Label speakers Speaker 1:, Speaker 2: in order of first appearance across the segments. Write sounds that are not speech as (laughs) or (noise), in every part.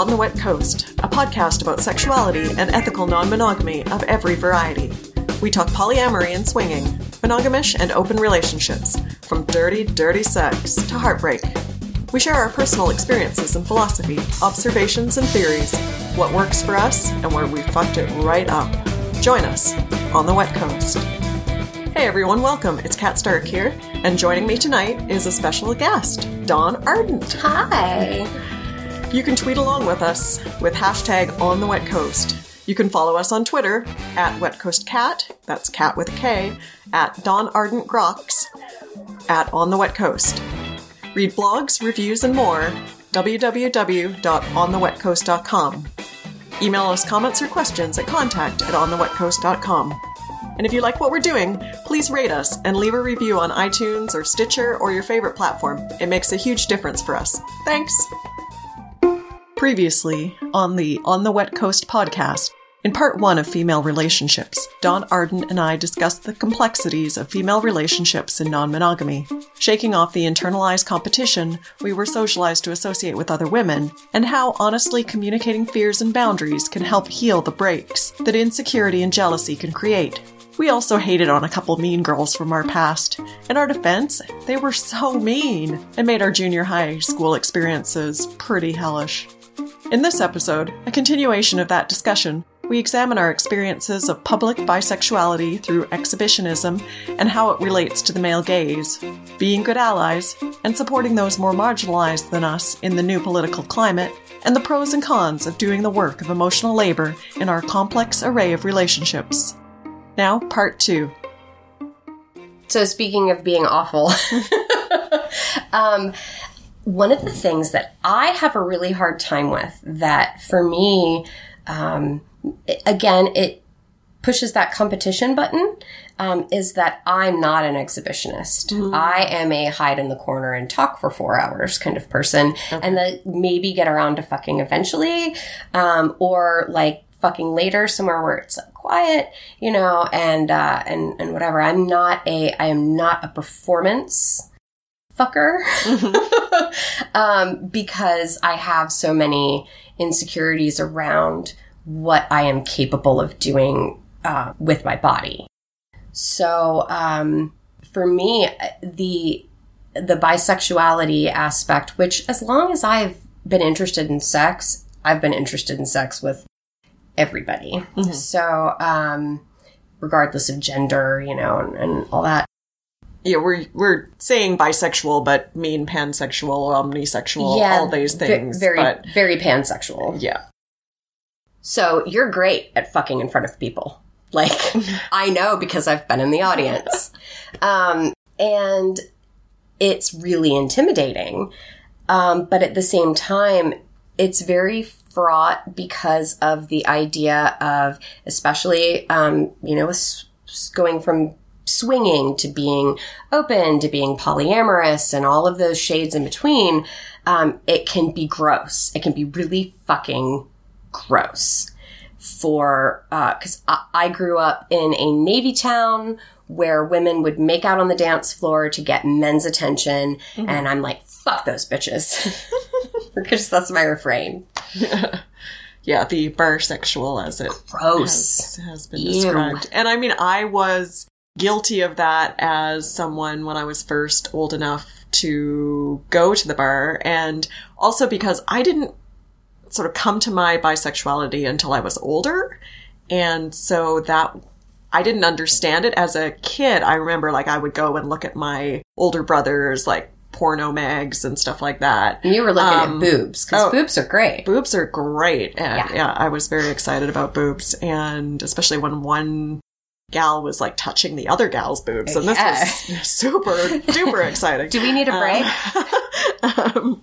Speaker 1: On the Wet Coast, a podcast about sexuality and ethical non monogamy of every variety. We talk polyamory and swinging, monogamish and open relationships, from dirty, dirty sex to heartbreak. We share our personal experiences and philosophy, observations and theories, what works for us, and where we fucked it right up. Join us on the Wet Coast. Hey everyone, welcome. It's Kat Stark here, and joining me tonight is a special guest, Dawn Ardent.
Speaker 2: Hi.
Speaker 1: You can tweet along with us with hashtag on the Wet Coast. You can follow us on Twitter at Wet Coast Kat, that's cat with a K, at Dawn Ardent Grox, at On the Wet Coast. Read blogs, reviews, and more www.onthewetcoast.com. Email us comments or questions at contact at onthewetcoast.com. And if you like what we're doing, please rate us and leave a review on iTunes or Stitcher or your favorite platform. It makes a huge difference for us. Thanks! Previously on the On the Wet Coast podcast, in part one of Female Relationships, Dawn Ardent and I discussed the complexities of female relationships in non monogamy, shaking off the internalized competition we were socialized to associate with other women, and how honestly communicating fears and boundaries can help heal the breaks that insecurity and jealousy can create. We also hated on a couple mean girls from our past. In our defense, they were so mean and made our junior high school experiences pretty hellish. In this episode, a continuation of that discussion, we examine our experiences of public bisexuality through exhibitionism and how it relates to the male gaze, being good allies, and supporting those more marginalized than us in the new political climate, and the pros and cons of doing the work of emotional labor in our complex array of relationships. Now, part two.
Speaker 2: So, speaking of being awful, (laughs) um, one of the things that I have a really hard time with that for me, um, it- again, it pushes that competition button um, is that I'm not an exhibitionist. I am a hide in the corner and talk for four hours kind of person, and then maybe get around to fucking eventually, um, or like fucking later somewhere where it's quiet, you know, and uh, and and whatever. I'm not a I am not a performance fucker (laughs) um, because I have so many insecurities around what I am capable of doing uh, with my body. So um, for me, the the bisexuality aspect, which as long as I've been interested in sex, I've been interested in sex with everybody. So um, regardless of gender, you know, and, and all that.
Speaker 1: Yeah, we're we're saying bisexual, but mean pansexual, or omnisexual, all these things.
Speaker 2: very
Speaker 1: but
Speaker 2: very pansexual.
Speaker 1: yeah,
Speaker 2: So you're great at fucking in front of people. Like, (laughs) I know because I've been in the audience. Um, and it's really intimidating. Um, but at the same time, it's very fraught because of the idea of, especially, um, you know, going from swinging to being open to being polyamorous and all of those shades in between, um, it can be gross. It can be really fucking gross for because I, I grew up in a navy town where women would make out on the dance floor to get men's attention and i'm like fuck those bitches (laughs) because that's my refrain (laughs)
Speaker 1: yeah, the barsexual as it
Speaker 2: gross
Speaker 1: has, has been
Speaker 2: Ew.
Speaker 1: described. And I mean, I was guilty of that as someone when I was first old enough to go to the bar, and also because I didn't sort of come to my bisexuality until I was older. And so that I didn't understand it as a kid. I remember like I would go and look at my older brothers like porno mags and stuff like that.
Speaker 2: And you were looking
Speaker 1: Um,
Speaker 2: at boobs because
Speaker 1: oh.
Speaker 2: boobs are great
Speaker 1: Boobs are great. And
Speaker 2: Yeah.
Speaker 1: yeah. I was very excited about boobs. And especially when one gal was like touching the other gal's boobs. And
Speaker 2: Yeah.
Speaker 1: this was (laughs) super duper exciting. (laughs)
Speaker 2: do we need a break (laughs)
Speaker 1: um,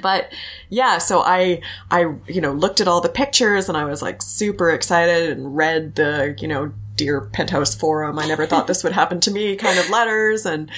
Speaker 1: but yeah, so I, I, you know, looked at all the pictures and I was like super excited and read the, you know, Dear Penthouse Forum, I never thought this would happen to me kind of letters and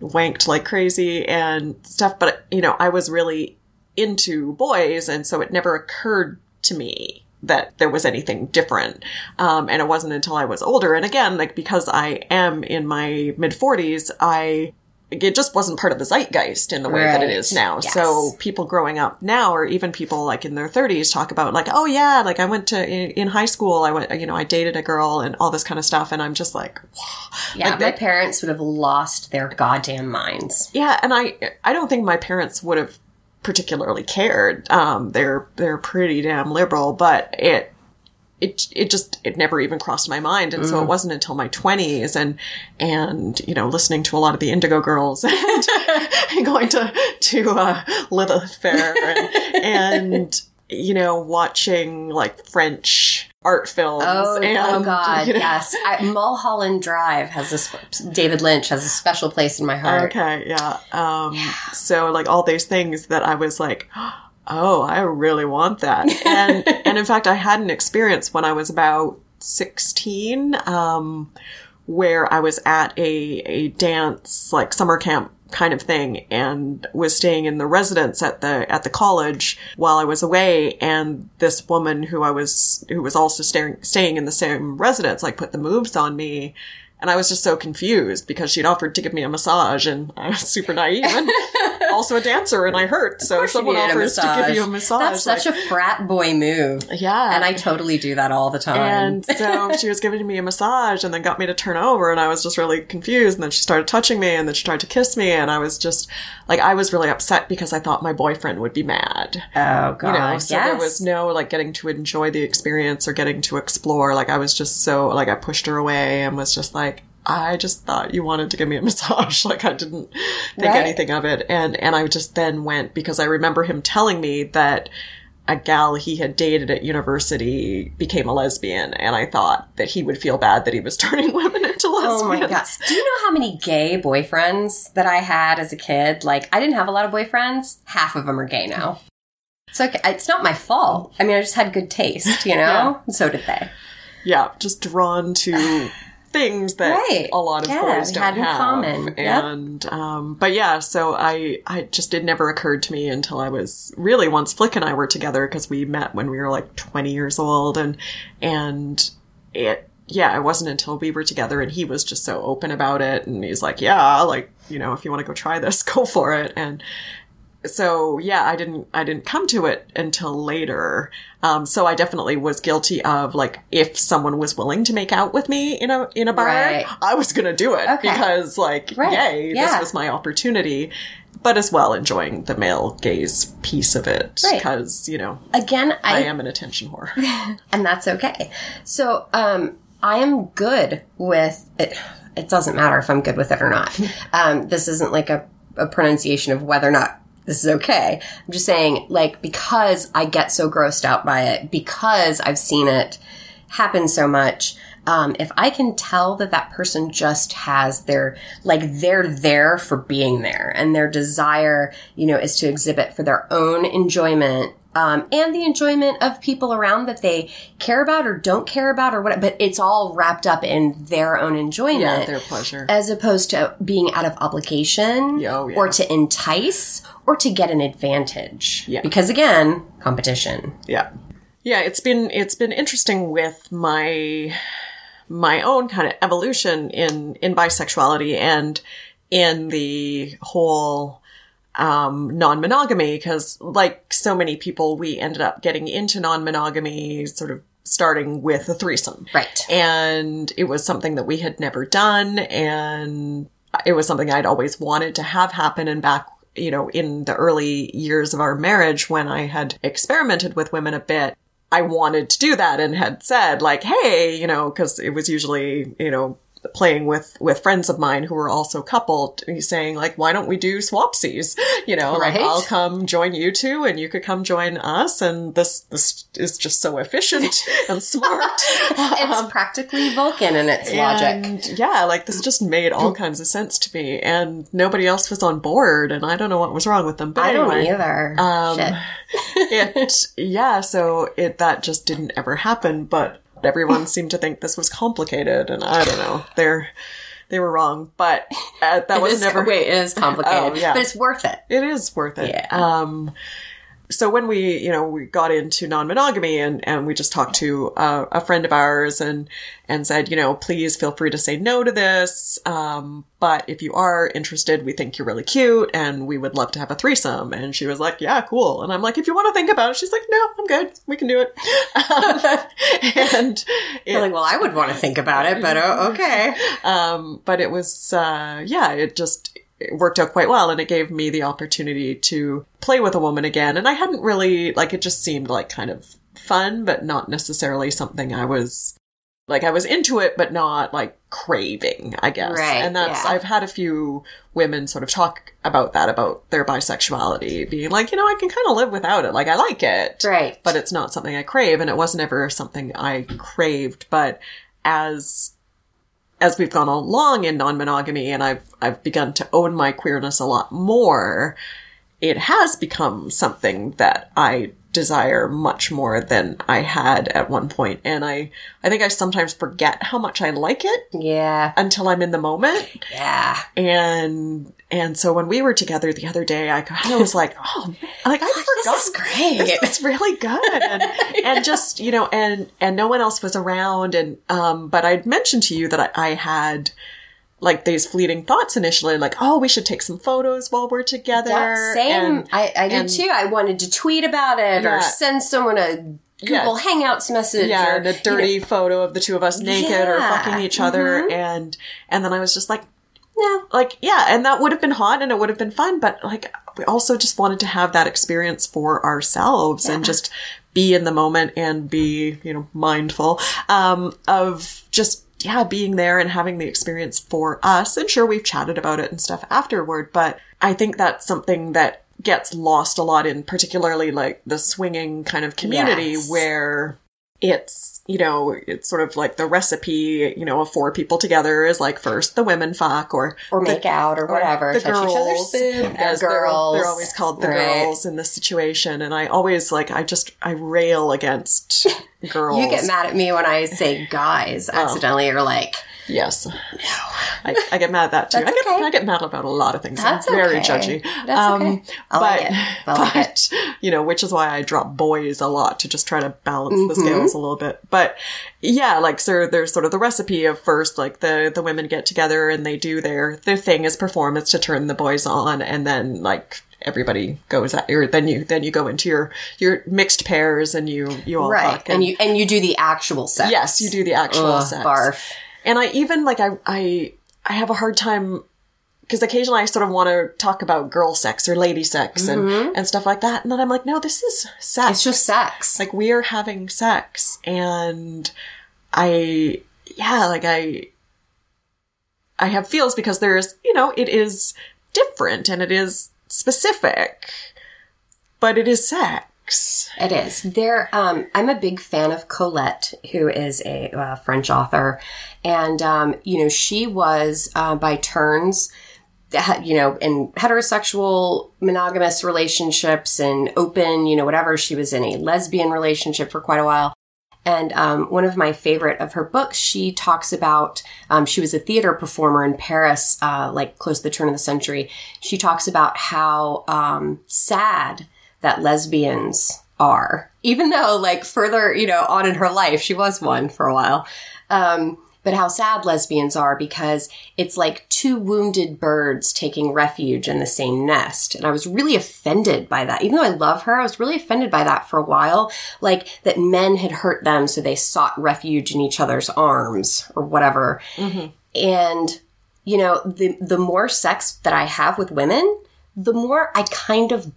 Speaker 1: wanked like crazy and stuff. But, you know, I was really into boys and so it never occurred to me that there was anything different. Um, and it wasn't until I was older. And again, like because I am in my mid 40s, I it just wasn't part of the zeitgeist in the way that it is now.
Speaker 2: Yes.
Speaker 1: So people growing up now, or even people like in their 30s, talk about like, oh yeah, like I went to in, in high school, I went, you know, I dated a girl and all this kind of stuff, and I'm just like,
Speaker 2: Yeah,
Speaker 1: Like
Speaker 2: my
Speaker 1: that-
Speaker 2: parents would have lost their goddamn minds.
Speaker 1: yeah, and I I don't think my parents would have particularly cared. Um, they're they're pretty damn liberal, but it. It, it just it never even crossed my mind and so it wasn't until my 20s and and you know listening to a lot of the indigo girls (laughs) and, and going to to uh, Lilith Fair and, (laughs) and you know watching like French art films
Speaker 2: Oh,
Speaker 1: and
Speaker 2: oh God,
Speaker 1: you know-
Speaker 2: yes. I, Mulholland Drive has this. David Lynch has a special place in my heart.
Speaker 1: Okay, yeah. Um, So like all these things that I was like, (gasps) oh, I really want that. And (laughs) and in fact, I had an experience when I was about sixteen, um, where I was at a a dance like summer camp kind of thing and was staying in the residence at the at the college while I was away. And this woman who I was who was also staying staying in the same residence like put the moves on me and I was just so confused because she'd offered to give me a massage and I was super naive and (laughs) also a dancer and I hurt. So someone offers to give you a massage.
Speaker 2: That's such a frat boy move.
Speaker 1: yeah.
Speaker 2: And I totally do that all the time.
Speaker 1: and so (laughs) she was giving me a massage and then got me to turn over and I was just really confused and then she started touching me and then she tried to kiss me and I was just like I was really upset because I thought my boyfriend would be mad.
Speaker 2: oh God,
Speaker 1: You know, so
Speaker 2: yes.
Speaker 1: there was no like getting to enjoy the experience or getting to explore. Like I was just so like I pushed her away and was just like I just thought you wanted to give me a (laughs) massage. Like I didn't think
Speaker 2: Right.
Speaker 1: anything of it. And and I just then went because I remember him telling me that a gal he had dated at university became a lesbian and I thought that he would feel bad that he was (laughs) turning women into lesbians.
Speaker 2: Oh my god. Do you know how many gay boyfriends that I had as a kid? Like I didn't have a lot of boyfriends. Half of them are gay now. It's like it's not my fault. I mean, I just had good taste, you (laughs) know?
Speaker 1: Yeah.
Speaker 2: And so did they.
Speaker 1: yeah, just drawn to (sighs) things that
Speaker 2: Right.
Speaker 1: a lot of
Speaker 2: Yeah,
Speaker 1: boys don't
Speaker 2: had in
Speaker 1: have.
Speaker 2: common. Yep.
Speaker 1: And um, but yeah, so I I just it never occurred to me until I was really once Flick and I were together because we met when we were like twenty years old, and and it yeah, it wasn't until we were together and he was just so open about it, and he's like, yeah, like you know, if you want to go try this, (laughs) go for it, and so yeah, I didn't I didn't come to it until later. Um, so I definitely was guilty of like if someone was willing to make out with me in a in a bar,
Speaker 2: Right.
Speaker 1: I was gonna do it
Speaker 2: Okay.
Speaker 1: because like
Speaker 2: Right.
Speaker 1: yay,
Speaker 2: Yeah.
Speaker 1: this was my opportunity. But as well enjoying the male gaze piece of it
Speaker 2: Right.
Speaker 1: because you know
Speaker 2: Again,
Speaker 1: I
Speaker 2: I,
Speaker 1: am an attention whore. (laughs)
Speaker 2: and that's okay. So, um, I am good with it. It doesn't matter if I'm good with it or not. (laughs) Um, this isn't like a, a pronunciation of whether or not this is okay. I'm just saying, like, because I get so grossed out by it, because I've seen it happen so much. Um, if I can tell that that person just has their, like, they're there for being there and their desire, you know, is to exhibit for their own enjoyment um, and the enjoyment of people around that they care about or don't care about or what, but it's all wrapped up in their own enjoyment.
Speaker 1: yeah, their pleasure.
Speaker 2: as opposed to being out of obligation
Speaker 1: oh, yeah.
Speaker 2: or to entice or to get an advantage.
Speaker 1: Yeah.
Speaker 2: Because again, competition.
Speaker 1: Yeah. Yeah, it's been it's been interesting with my my own kind of evolution in in bisexuality and in the whole um non-monogamy because like so many people we ended up getting into non-monogamy sort of starting with a threesome.
Speaker 2: Right.
Speaker 1: And it was something that we had never done and it was something I'd always wanted to have happen and back you know, in the early years of our marriage when I had experimented with women a bit, I wanted to do that and had said like, hey, you know, cause it was usually, you know, playing with, with friends of mine who were also coupled, he's saying like, why don't we do swapsies? (laughs) You know, like
Speaker 2: Right.
Speaker 1: I'll come join you two and you could come join us. And this, this is just so efficient (laughs) and smart. (laughs)
Speaker 2: It's practically Vulcan in its logic.
Speaker 1: Yeah, like this just made all kinds of sense to me, and nobody else was on board, and I don't know what was wrong with them. But
Speaker 2: I don't either.
Speaker 1: um,
Speaker 2: Shit.
Speaker 1: it yeah, so it that just didn't ever happen. But everyone seemed to think this was complicated, and I don't know. They're they were wrong, but uh, that
Speaker 2: It
Speaker 1: was
Speaker 2: is-
Speaker 1: never.
Speaker 2: wait, it is (laughs) complicated,
Speaker 1: Oh, yeah.
Speaker 2: but it's worth it.
Speaker 1: It is worth it.
Speaker 2: Yeah.
Speaker 1: Um, so when we, you know, we got into non-monogamy and, and we just talked to uh, a friend of ours and, and said, you know, please feel free to say no to this. Um, but if you are interested, we think you're really cute and we would love to have a threesome. And she was like, yeah, cool. And I'm like, if you want to think about it, she's like, no, I'm good. We can do it. Um, (laughs) and
Speaker 2: it, like, well, I would want to think about it, but uh, okay.
Speaker 1: Um, but it was, uh, yeah, it just, it worked out quite well and it gave me the opportunity to play with a woman again. And I hadn't really, like, it just seemed like kind of fun, but not necessarily something I was, like, I was into it, but not like craving, I guess.
Speaker 2: Right.
Speaker 1: And that's,
Speaker 2: yeah.
Speaker 1: I've had a few women sort of talk about that, about their bisexuality, being like, you know, I can kind of live without it. Like, I like it.
Speaker 2: Right.
Speaker 1: But it's not something I crave. And it wasn't ever something I craved. But as as we've gone along in non-monogamy and I've I've begun to own my queerness a lot more, it has become something that I desire much more than I had at one point. And I I think I sometimes forget how much I like it.
Speaker 2: Yeah.
Speaker 1: Until I'm in the moment.
Speaker 2: Yeah.
Speaker 1: And and so when we were together the other day, I kind of was like, (laughs) oh man, like I forgot.
Speaker 2: This is great.
Speaker 1: This is really good. And, (laughs) and just, you know, and, and no one else was around. And, um, but I'd mentioned to you that I, I had, like these fleeting thoughts initially, like, oh, we should take some photos while we're together.
Speaker 2: That same. And, I, I did too. I wanted to tweet about it yeah. or send someone a Google yeah. Hangouts message.
Speaker 1: Yeah,
Speaker 2: or,
Speaker 1: and a dirty you know. photo of the two of us naked yeah. or fucking each other. Mm-hmm. And, and then I was just like, no, like, yeah, and that would have been hot and it would have been fun, but like, we also just wanted to have that experience for ourselves yeah. and just be in the moment and be, you know, mindful, um, of just, yeah, being there and having the experience for us. And sure, we've chatted about it and stuff afterward, but I think that's something that gets lost a lot in particularly like the swinging kind of community yes. where it's, you know, it's sort of like the recipe, you know, of four people together is like first the women fuck or
Speaker 2: or make out or whatever,
Speaker 1: the girls,
Speaker 2: as girls.
Speaker 1: They're, they're, always called the right. girls in this situation, and I always like I just I rail against (laughs) girls.
Speaker 2: you get mad at me when I say guys oh. accidentally, oh. or like
Speaker 1: Yes. No. I, I, get mad at that too. (laughs) I get, okay. I get mad about a lot of things. That's I'm very okay. judgy.
Speaker 2: That's um, okay. I but, like (laughs) like
Speaker 1: but, you know, which is why I drop boys a lot to just try to balance mm-hmm. the scales a little bit. But yeah, like, so there's sort of the recipe of first, like the, the women get together and they do their, their thing as performance to turn the boys on. And then like, everybody goes at your then you then you go into your your mixed pairs and you you all
Speaker 2: right and, and, you and you do the actual sex
Speaker 1: yes you do the actual Ugh, sex
Speaker 2: barf
Speaker 1: and I even like I I I have a hard time because occasionally I sort of want to talk about girl sex or lady sex and, mm-hmm. and stuff like that. And then I'm like, no, this is sex.
Speaker 2: It's just sex.
Speaker 1: Like we are having sex. And I, yeah, like I, I have feels because there's, you know, it is different and it is specific, but it is sex.
Speaker 2: It is. There, um, I'm a big fan of Colette, who is a uh, French author, and um, you know she was uh, by turns, you know, in heterosexual monogamous relationships and open, you know, whatever. She was in a lesbian relationship for quite a while. And um, one of my favorite of her books, she talks about, um, she was a theater performer in Paris, uh, like close to the turn of the century. She talks about how um, sad that lesbians are, even though like further, you know, on in her life, she was one for a while. Um, but how sad lesbians are because it's like two wounded birds taking refuge in the same nest. And I was really offended by that. Even though I love her, I was really offended by that for a while. Like that men had hurt them, so they sought refuge in each other's arms or whatever. Mm-hmm. And, you know, the, the more sex that I have with women, the more I kind of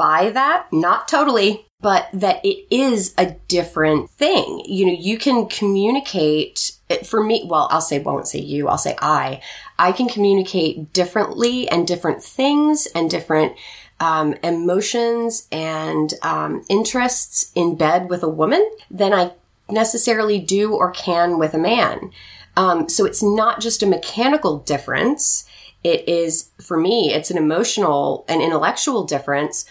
Speaker 2: buy that. Not totally, but that it is a different thing. You know, you can communicate for me. Well, I'll say, won't say you, I'll say I. I can communicate differently and different things and different um, emotions and um, interests in bed with a woman than I necessarily do or can with a man. Um, so it's not just a mechanical difference. It is, for me, it's an emotional and intellectual difference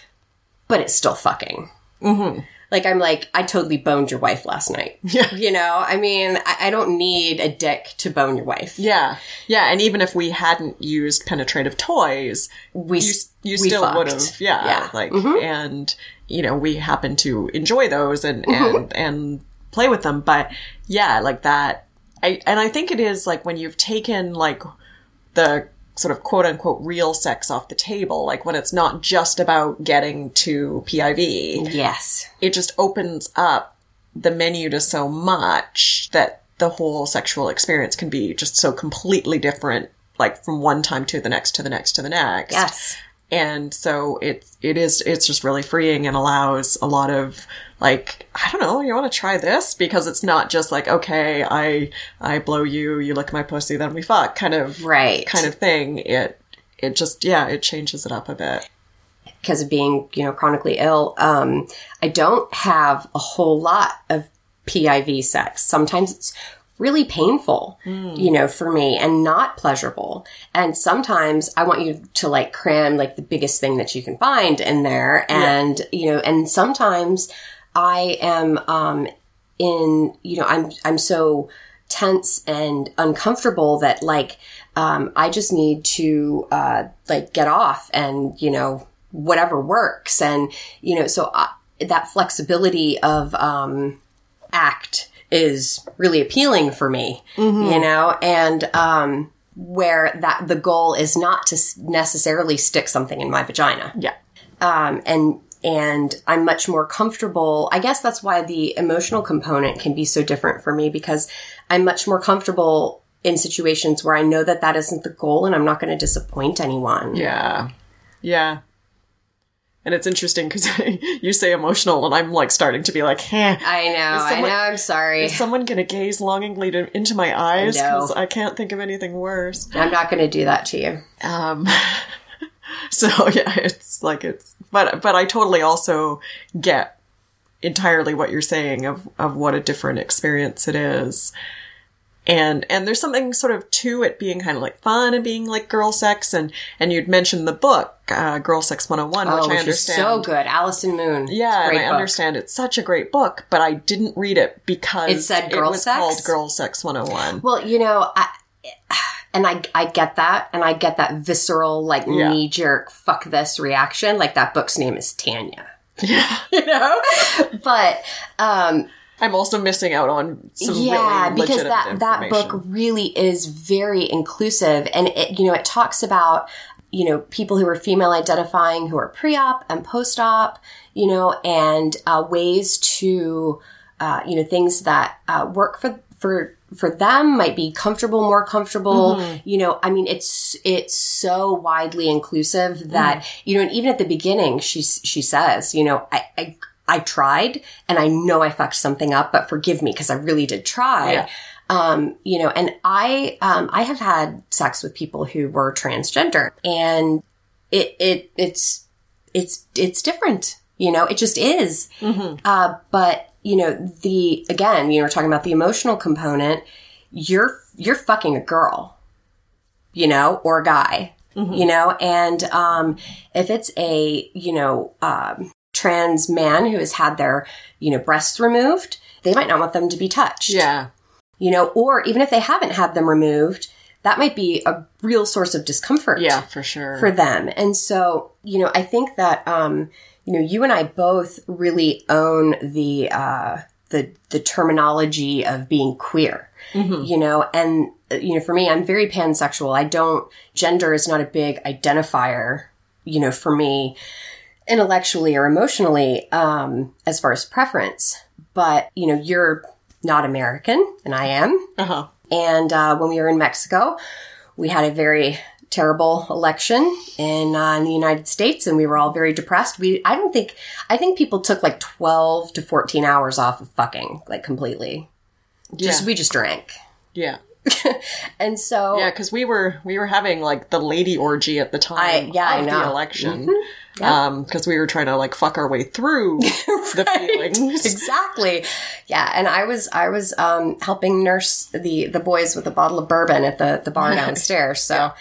Speaker 2: but it's still fucking.
Speaker 1: Mm-hmm.
Speaker 2: Like I'm like, I totally boned your wife last night. (laughs)
Speaker 1: Yeah.
Speaker 2: You know, I mean, I, I don't need a dick to bone your wife.
Speaker 1: Yeah. Yeah. And even if we hadn't used penetrative toys,
Speaker 2: We
Speaker 1: you, you
Speaker 2: we
Speaker 1: still would have. Yeah.
Speaker 2: Yeah.
Speaker 1: Like,
Speaker 2: Mhm.
Speaker 1: and, you know, we happen to enjoy those and,
Speaker 2: Mm-hmm.
Speaker 1: and, and play with them. But yeah, like that. I, and I think it is like when you've taken like the sort of quote unquote real sex off the table, like when it's not just about getting to PIV,
Speaker 2: Yes.
Speaker 1: it just opens up the menu to so much that the whole sexual experience can be just so completely different like from one time to the next to the next to the next
Speaker 2: Yes.
Speaker 1: and so it's it is it's just really freeing and allows a lot of like i don't know you want to try this because it's not just like okay i i blow you you lick my pussy then we fuck kind of
Speaker 2: Right.
Speaker 1: kind of thing it it just yeah it changes it up a bit
Speaker 2: because of being, you know, chronically ill, um, I don't have a whole lot of PIV sex. Sometimes it's really painful, you know, for me and not pleasurable. And sometimes I want you to like cram like the biggest thing that you can find in there. And, you know, and sometimes I am, um, in, you know, I'm, I'm so tense and uncomfortable that like, um, I just need to, uh, like get off and, you know, whatever works. And, you know, so I, that flexibility of, um, act is really appealing for me, you know, and, um, where that the goal is not to necessarily stick something in my vagina.
Speaker 1: Yeah.
Speaker 2: Um, and and I'm much more comfortable. I guess that's why the emotional component can be so different for me because I'm much more comfortable in situations where I know that that isn't the goal and I'm not going to disappoint anyone.
Speaker 1: Yeah. Yeah. And it's interesting because (laughs) you say emotional, and I'm like starting to be like, eh.
Speaker 2: I know.
Speaker 1: someone-
Speaker 2: I know. I'm sorry.
Speaker 1: Is someone going to gaze longingly to, into my eyes?
Speaker 2: I.
Speaker 1: Because I can't think of anything worse.
Speaker 2: I'm not going to do that to you.
Speaker 1: Um, (laughs) so yeah, it's like it's, but but I totally also get entirely what you're saying of of what a different experience it is. And and there's something sort of to it being kind of like fun and being like girl sex and and you'd mentioned the book uh, Girl Sex 101
Speaker 2: Oh,
Speaker 1: which I
Speaker 2: which is
Speaker 1: understand
Speaker 2: so good. Allison Moon.
Speaker 1: yeah, and I
Speaker 2: book.
Speaker 1: understand it's such a great book, but I didn't read it because
Speaker 2: It said girl it
Speaker 1: was
Speaker 2: sex?
Speaker 1: called Girl Sex 101.
Speaker 2: Well, you know, I, and I, I get that, and I get that visceral, like
Speaker 1: Yeah.
Speaker 2: knee jerk, fuck this reaction. Like that book's name is Tanya.
Speaker 1: Yeah. (laughs)
Speaker 2: You know, but um,
Speaker 1: I'm also missing out on some
Speaker 2: yeah,
Speaker 1: really
Speaker 2: because that that book really is very inclusive, and it you know it talks about you know people who are female identifying who are pre-op and post-op, you know, and uh, ways to uh, you know things that uh, work for for for them might be comfortable, more comfortable.
Speaker 1: Mm-hmm.
Speaker 2: You know, I mean, it's it's so widely inclusive that
Speaker 1: Mm.
Speaker 2: you know, and even at the beginning, she she says, you know, I. I I tried and I know I fucked something up, but forgive me because I really did try.
Speaker 1: Yeah.
Speaker 2: Um, you know, and I, um, I have had sex with people who were transgender and it, it, it's, it's, it's different. You know, it just is. Uh, but you know, the, again, you know, we're talking about the emotional component. You're, you're fucking a girl, you know, or a guy, you know, and, um, if it's a, you know, um, trans man who has had their, you know, breasts removed, they might not want them to be touched
Speaker 1: Yeah.
Speaker 2: you know, or even if they haven't had them removed, that might be a real source of discomfort
Speaker 1: Yeah, for sure.
Speaker 2: for them. And so, you know, I think that, um, you know, you and I both really own the, uh, the, the terminology of being queer, you know, and, you know, for me, I'm very pansexual. I don't, gender is not a big identifier, you know, for me intellectually or emotionally, um, as far as preference. But, you know, you're not American and I am.
Speaker 1: uh-huh.
Speaker 2: And uh, when we were in Mexico, we had a very terrible election in, uh, in the United States, and we were all very depressed. We, I don't think, I think people took like twelve to fourteen hours off of fucking, like completely. Just
Speaker 1: Yeah.
Speaker 2: we just drank,
Speaker 1: Yeah. (laughs)
Speaker 2: and so
Speaker 1: Yeah, because we were we were having like the lady orgy at the time
Speaker 2: I- yeah, I
Speaker 1: of
Speaker 2: know. Mm-hmm.
Speaker 1: the election. Um, because we were trying to like fuck our way through (laughs) the feelings.
Speaker 2: exactly yeah and i was i was um helping nurse the the boys with a bottle of bourbon at the the bar downstairs so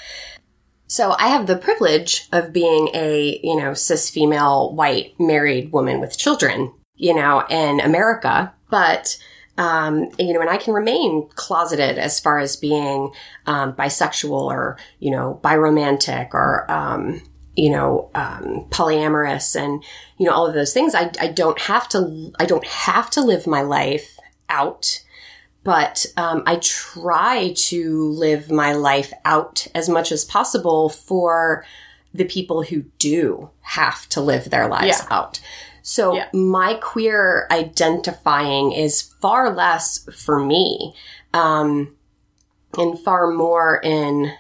Speaker 2: so i have the privilege of being a you know cis female white married woman with children you know, in America, but um, you know, and I can remain closeted as far as being um, bisexual or you know, biromantic or um, you know, um, polyamorous and you know all of those things. I I don't have to I don't have to live my life out. But um, I try to live my life out as much as possible for the people who do have to live their lives
Speaker 1: Yeah.
Speaker 2: out. So
Speaker 1: Yeah.
Speaker 2: my queer identifying is far less for me, um, and far more in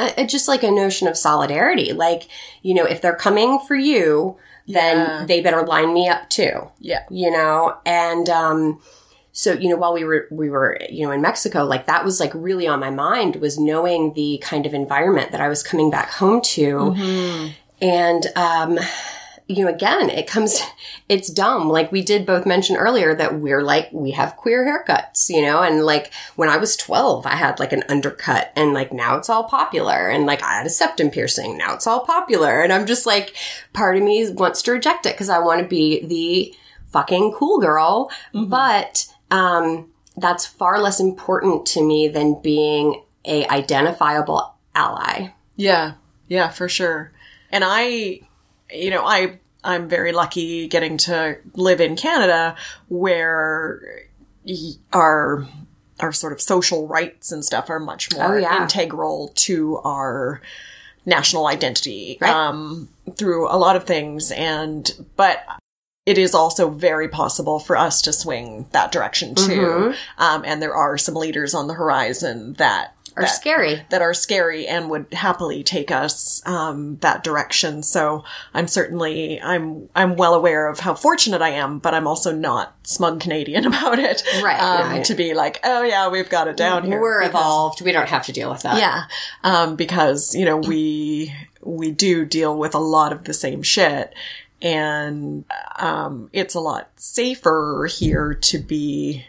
Speaker 2: uh, just like a notion of solidarity. Like, you know, if they're coming for you, then
Speaker 1: Yeah.
Speaker 2: they better line me up too
Speaker 1: Yeah.
Speaker 2: you know and um so you know while we were we were you know in mexico like that was like really on my mind was knowing the kind of environment that i was coming back home to. And um you know again it comes it's dumb. Like we did both mention earlier that we're like we have queer haircuts you know? And like when i was 12 i had like an undercut and like now it's all popular. And like i had a septum piercing. Now it's all popular. And i'm just like part of me wants to reject it because i want to be the fucking cool girl. But um that's far less important to me than being a identifiable ally
Speaker 1: Yeah, yeah, for sure. And I, you know, I I'm very lucky getting to live in Canada where our our sort of social rights and stuff are much more
Speaker 2: Oh, yeah.
Speaker 1: integral to our national identity
Speaker 2: Right.
Speaker 1: um, through a lot of things. And but it is also very possible for us to swing that direction too. Um, and there are some leaders on the horizon that
Speaker 2: are
Speaker 1: that
Speaker 2: scary
Speaker 1: that are scary and would happily take us um, that direction. So I'm certainly I'm I'm well aware of how fortunate I am, but I'm also not smug Canadian (laughs) about it.
Speaker 2: Right,
Speaker 1: Um,
Speaker 2: right.
Speaker 1: To be like, oh yeah, we've got it down here.
Speaker 2: we're evolved we don't have to deal with that
Speaker 1: Yeah, um, because you know we we do deal with a lot of the same shit, and um, it's a lot safer here to be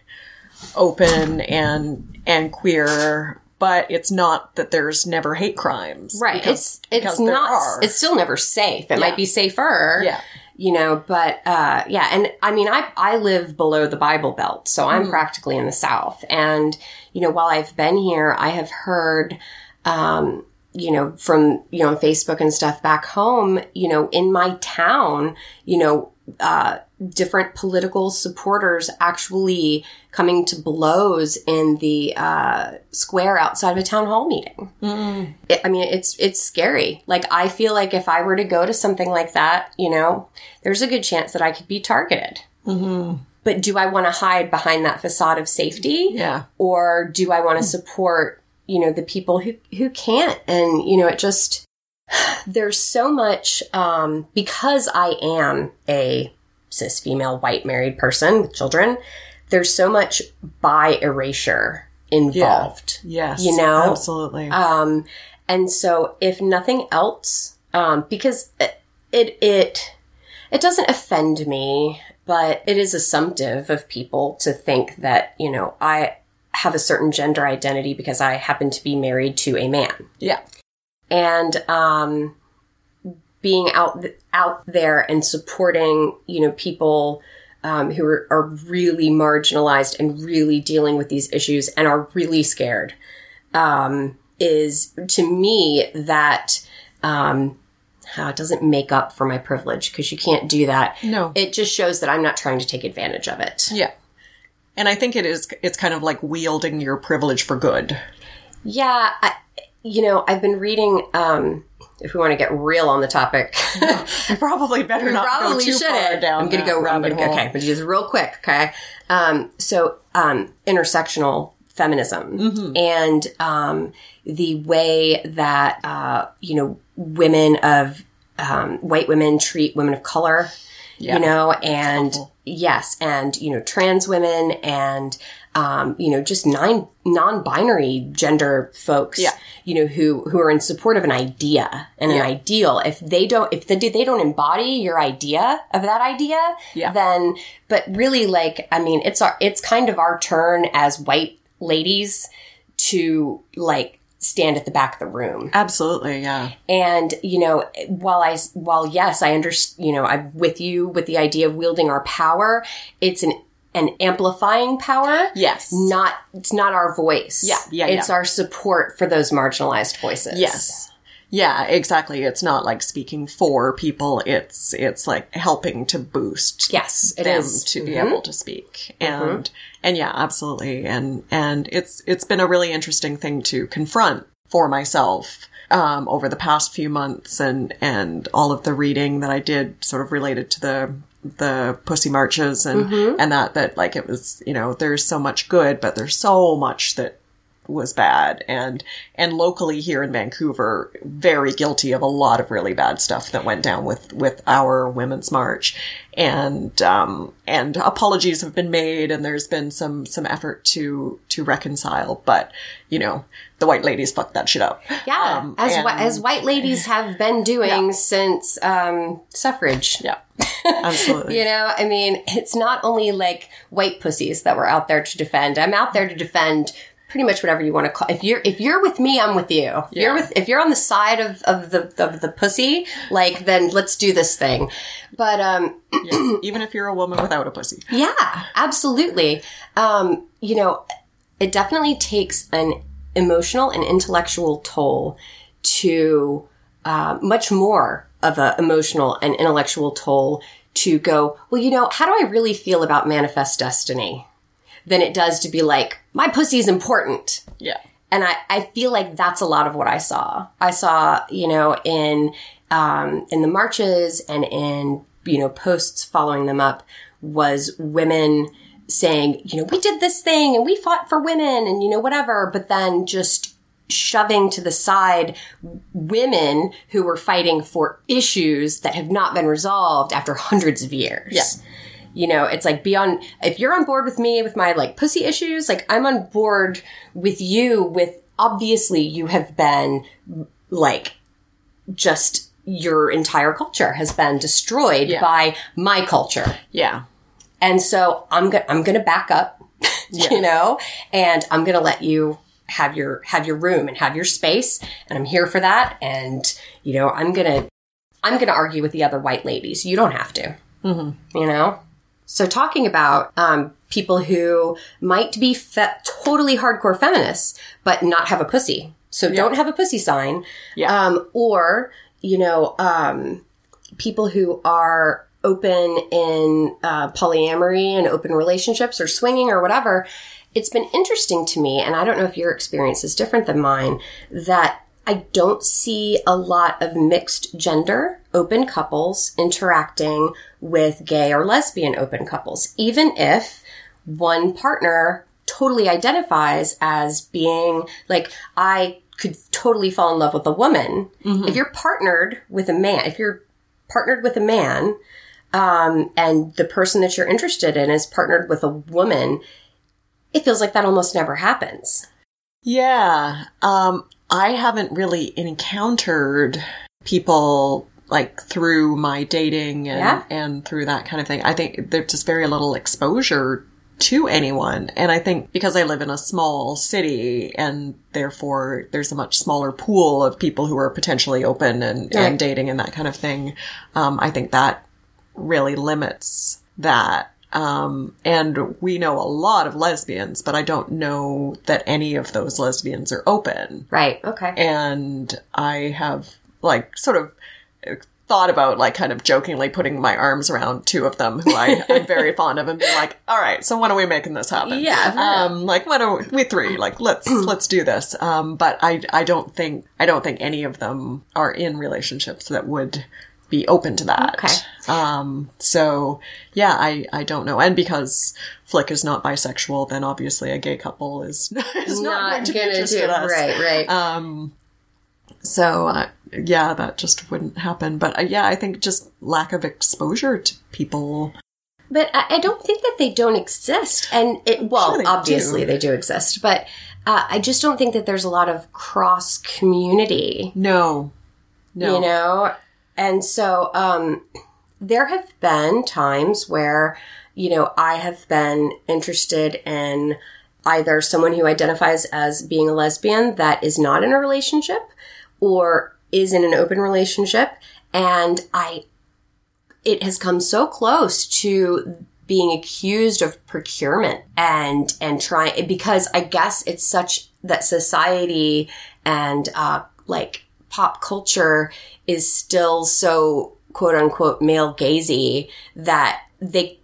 Speaker 1: open and and queer. But it's not that there's never hate crimes,
Speaker 2: Right.
Speaker 1: Because,
Speaker 2: it's it's not
Speaker 1: are.
Speaker 2: it's still never safe. It
Speaker 1: Yeah.
Speaker 2: might be safer.
Speaker 1: Yeah.
Speaker 2: You know, but uh yeah, and I mean I I live below the Bible Belt, so I'm
Speaker 1: Hmm.
Speaker 2: practically in the South. And, you know, while I've been here, I have heard um you know, from, you know, Facebook and stuff back home, you know, in my town, you know, uh, different political supporters actually coming to blows in the uh, square outside of a town hall meeting. It, I mean, it's it's scary. Like I feel like if I were to go to something like that, you know, there's a good chance that I could be targeted. Mm-hmm. But do I want to hide behind that facade of safety?
Speaker 1: yeah,
Speaker 2: or do I want to support, you know, the people who, who can't? And, you know, it just, (sighs) there's so much, um, because I am a cis female white married person with children, there's so much bi erasure involved.
Speaker 1: yes,
Speaker 2: You know?
Speaker 1: absolutely.
Speaker 2: Um, and so if nothing else, um, because it, it, it, it doesn't offend me, but it is assumptive of people to think that, you know, I have a certain gender identity because I happen to be married to a man.
Speaker 1: yeah,
Speaker 2: And, um, being out, out there and supporting, you know, people, um, who are, are really marginalized and really dealing with these issues and are really scared um, is to me that um, it doesn't make up for my privilege because you can't do that.
Speaker 1: no,
Speaker 2: It just shows that I'm not trying to take advantage of it.
Speaker 1: yeah. And I think it is. It's kind of like wielding your privilege for good.
Speaker 2: Yeah, I, you know, I've been reading. Um, if we want to get real on the topic, (laughs)
Speaker 1: You probably better not
Speaker 2: probably
Speaker 1: go too
Speaker 2: shouldn't.
Speaker 1: down.
Speaker 2: I'm gonna go. I'm gonna,
Speaker 1: hole.
Speaker 2: okay, but just real quick. Okay, um, so um, intersectional feminism
Speaker 1: Mm-hmm.
Speaker 2: and um, the way that uh, you know women of um, white women treat women of color.
Speaker 1: Yeah.
Speaker 2: You know, and yes, and you know, trans women and um, you know, just nine non-binary gender folks,
Speaker 1: Yeah.
Speaker 2: you know, who who are in support of an idea and
Speaker 1: Yeah.
Speaker 2: an ideal. If they don't, if they, they don't embody your idea of that idea,
Speaker 1: Yeah.
Speaker 2: then, but really, like, I mean, it's our, it's kind of our turn as white ladies to like stand at the back of the room.
Speaker 1: Absolutely, yeah.
Speaker 2: And you know, while I while yes, I understand. You know, I'm with you with the idea of wielding our power. It's an an amplifying power.
Speaker 1: Yes.
Speaker 2: Not it's not our voice.
Speaker 1: Yeah, yeah,
Speaker 2: It's
Speaker 1: yeah.
Speaker 2: our support for those marginalized voices.
Speaker 1: Yes. Yeah, exactly. It's not like speaking for people. It's it's like helping to boost
Speaker 2: Yes, it
Speaker 1: them
Speaker 2: is.
Speaker 1: to be
Speaker 2: Mhm.
Speaker 1: able to speak. And and yeah, absolutely. And and it's it's been a really interesting thing to confront for myself um, over the past few months and and all of the reading that I did sort of related to the the pussy marches and and that that like it was you know there's so much good but there's so much that was bad. And and locally here in Vancouver very guilty of a lot of really bad stuff that went down with with our women's march. And um and apologies have been made and there's been some some effort to to reconcile but you know the white ladies fucked that shit up.
Speaker 2: Yeah,
Speaker 1: Um,
Speaker 2: as
Speaker 1: and-
Speaker 2: as white ladies (laughs) have been doing since um, suffrage.
Speaker 1: yeah. (laughs) Absolutely.
Speaker 2: You know, I mean, it's not only like white pussies that we're out there to defend. I'm out there to defend pretty much whatever you want to call. If you're if you're with me, I'm with you. If you're with if you're on the side of, of the of the pussy, like then let's do this thing. But um
Speaker 1: Yeah. (clears throat) even if you're a woman without a pussy
Speaker 2: yeah, absolutely. Um, you know, it definitely takes an emotional and intellectual toll to uh, much more of an emotional and intellectual toll to go, well, you know, how do I really feel about manifest destiny? Than it does to be like, my pussy is important.
Speaker 1: yeah
Speaker 2: And I, I feel like that's a lot of what I saw. I saw, you know, in um, in the marches and in you know posts following them up was women saying, you know, we did this thing and we fought for women and you know whatever, but then just shoving to the side women who were fighting for issues that have not been resolved after hundreds of years.
Speaker 1: Yeah.
Speaker 2: You know, it's like be on if you're on board with me with my like pussy issues, like I'm on board with you with obviously you have been like just your entire culture has been destroyed
Speaker 1: Yeah.
Speaker 2: by my culture.
Speaker 1: yeah
Speaker 2: And so I'm going to I'm going to back up, (laughs) you know, and I'm going to let you have your have your room and have your space and I'm here for that and you know, I'm going to I'm going to argue with the other white ladies. You don't have to. Mm-hmm. You know? So talking about um, people who might be fe- totally hardcore feminists but not have a pussy. So don't have a pussy sign.
Speaker 1: Yeah.
Speaker 2: Um, or, you know, um, people who are open in uh, polyamory and open relationships or swinging or whatever, it's been interesting to me, and I don't know if your experience is different than mine, that I don't see a lot of mixed gender open couples interacting with gay or lesbian open couples, even if one partner totally identifies as being like, I could totally fall in love with a woman. If you're partnered with a man, if you're partnered with a man, um, and the person that you're interested in is partnered with a woman, it feels like that almost never happens.
Speaker 1: Yeah. Um, I haven't really encountered people like through my dating and,
Speaker 2: Yeah.
Speaker 1: and through that kind of thing. I think there's just very little exposure to anyone. And I think because I live in a small city and therefore there's a much smaller pool of people who are potentially open and,
Speaker 2: Right.
Speaker 1: and dating and that kind of thing. Um, I think that really limits that. Um, and we know a lot of lesbians, but I don't know that any of those lesbians are open.
Speaker 2: Right. Okay.
Speaker 1: And I have like sort of thought about like kind of jokingly putting my arms around two of them who I, I'm very fond of and being like, all right, so when are we making this happen?
Speaker 2: Yeah.
Speaker 1: Um, like when are we, we three? Like let's, (clears throat) let's do this. Um, but I, I don't think, I don't think any of them are in relationships that would be open to that.
Speaker 2: Okay.
Speaker 1: Um, so yeah, I, I don't know. And because Flick is not bisexual, then obviously a gay couple is, (laughs) is not, going to in us.
Speaker 2: right. Right.
Speaker 1: Um, so uh, yeah, that just wouldn't happen. But uh, yeah, I think just lack of exposure to people.
Speaker 2: But I, I don't think that they don't exist. And it, well,
Speaker 1: Sure they
Speaker 2: obviously
Speaker 1: do.
Speaker 2: they do exist, but uh, I just don't think that there's a lot of cross community,
Speaker 1: No, no,
Speaker 2: you know? And so, um, there have been times where, you know, I have been interested in either someone who identifies as being a lesbian that is not in a relationship or is in an open relationship. And I, it has come so close to being accused of procurement and, and trying, because I guess it's such that society and, uh, like pop culture is still so quote unquote male gazy that they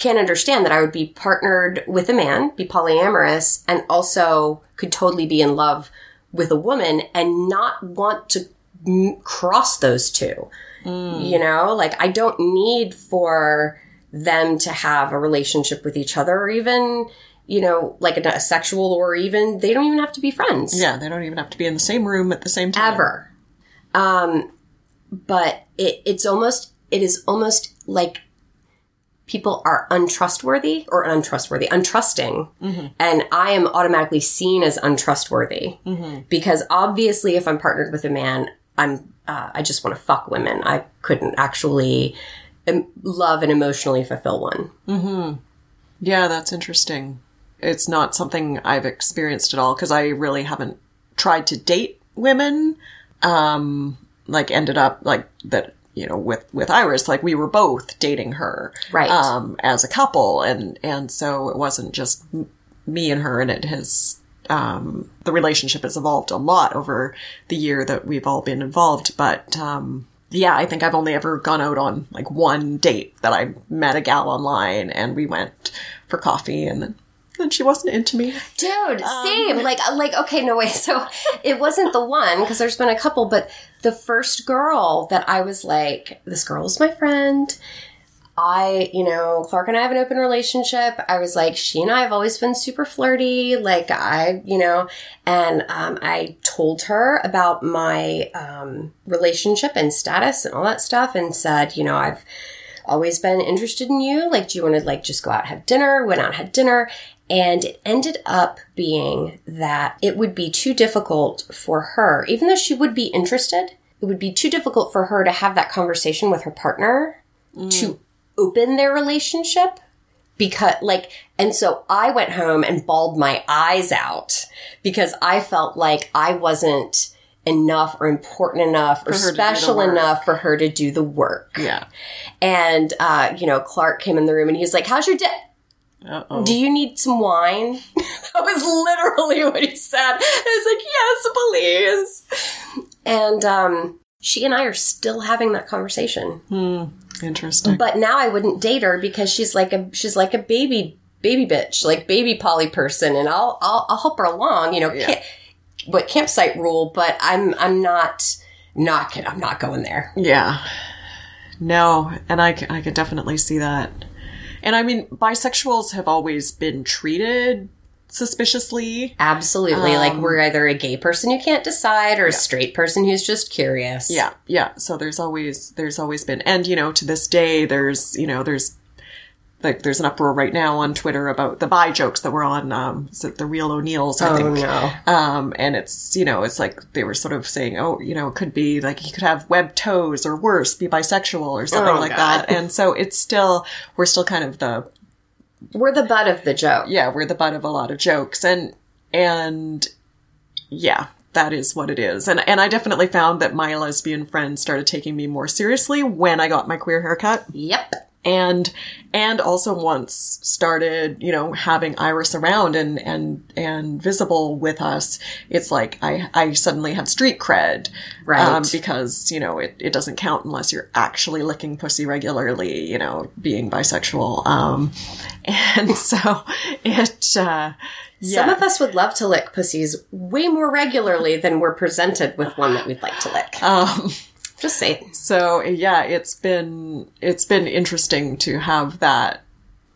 Speaker 2: can't understand that I would be partnered with a man, be polyamorous, and also could totally be in love with a woman and not want to m- cross those two. Mm. You know, like I don't need for them to have a relationship with each other or even, you know, like a, a sexual or even they don't even have to be friends.
Speaker 1: Yeah, they don't even have to be in the same room at the same time.
Speaker 2: Ever. Um, but it, it's almost, it is almost like people are untrustworthy or untrustworthy, untrusting. And I am automatically seen as untrustworthy because obviously if I'm partnered with a man, I'm, uh, I just want to fuck women. I couldn't actually um, love and emotionally fulfill one. Mm-hmm.
Speaker 1: Yeah, that's interesting. It's not something I've experienced at all because I really haven't tried to date women. Um, like ended up like that, you know, with, with Iris, like we were both dating her.
Speaker 2: Right.
Speaker 1: Um, as a couple. And, and so it wasn't just me and her and it has, um, the relationship has evolved a lot over the year that we've all been involved. But, um, yeah, I think I've only ever gone out on like one date that I met a gal online and we went for coffee and then, then she wasn't into me.
Speaker 2: Dude, same. like, like, okay, no way. (laughs) So it wasn't the one because there's been a couple, but the first girl that I was like, this girl is my friend. I, you know, Clark and I have an open relationship. I was like, she and I have always been super flirty. Like, I, you know, and um, I told her about my um, relationship and status and all that stuff and said, you know, I've always been interested in you. Like, do you want to, like, just go out and have dinner? Went out and had dinner. And it ended up being that it would be too difficult for her, even though she would be interested, it would be too difficult for her to have that conversation with her partner to open their relationship because like and so I went home and bawled my eyes out because I felt like I wasn't enough or important enough or
Speaker 1: her to do the
Speaker 2: special enough for her to do the work.
Speaker 1: Yeah.
Speaker 2: And uh, you know, Clark came in the room and he's like, "How's your day?
Speaker 1: Uh oh.
Speaker 2: Do you need some wine?" (laughs) that was literally what he said. I was like, "Yes, please." And um, she and I are still having that conversation. Hmm.
Speaker 1: Interesting.
Speaker 2: But now I wouldn't date her because she's like a she's like a baby baby bitch, like baby poly person, and I'll I'll, I'll help her along. You know,
Speaker 1: Yeah.
Speaker 2: camp, what campsite rule? But I'm I'm not not I'm not going there.
Speaker 1: Yeah. No, and I I could definitely see that. And I mean, bisexuals have always been treated suspiciously.
Speaker 2: Absolutely, like um, we're either a gay person who can't decide or a straight person who's just curious.
Speaker 1: Yeah, yeah. So there's always there's always been, and you know, to this day, there's you know, there's like there's an uproar right now on Twitter about the bi jokes that were on um, the real O'Neals, I
Speaker 2: Oh
Speaker 1: think.
Speaker 2: no.
Speaker 1: Um, and it's, you know, it's like they were sort of saying, oh, you know, it could be like he could have webbed toes or worse, be bisexual or something
Speaker 2: Oh,
Speaker 1: like
Speaker 2: God.
Speaker 1: that. And so it's still, we're still kind of the,
Speaker 2: We're the butt of the joke.
Speaker 1: yeah, we're the butt of a lot of jokes. And, and yeah, that is what it is. And, and I definitely found that my lesbian friends started taking me more seriously when I got my queer haircut
Speaker 2: Yep.
Speaker 1: And and also once started you know having iris around and and and visible with us it's like i i suddenly had street cred
Speaker 2: Right.
Speaker 1: um, because you know it, it doesn't count unless you're actually licking pussy regularly you know being bisexual um and (laughs) so it uh yeah
Speaker 2: Some of us would love to lick pussies way more regularly than we're presented with one that we'd like to lick.
Speaker 1: um
Speaker 2: Just saying.
Speaker 1: so yeah it's been it's been interesting to have that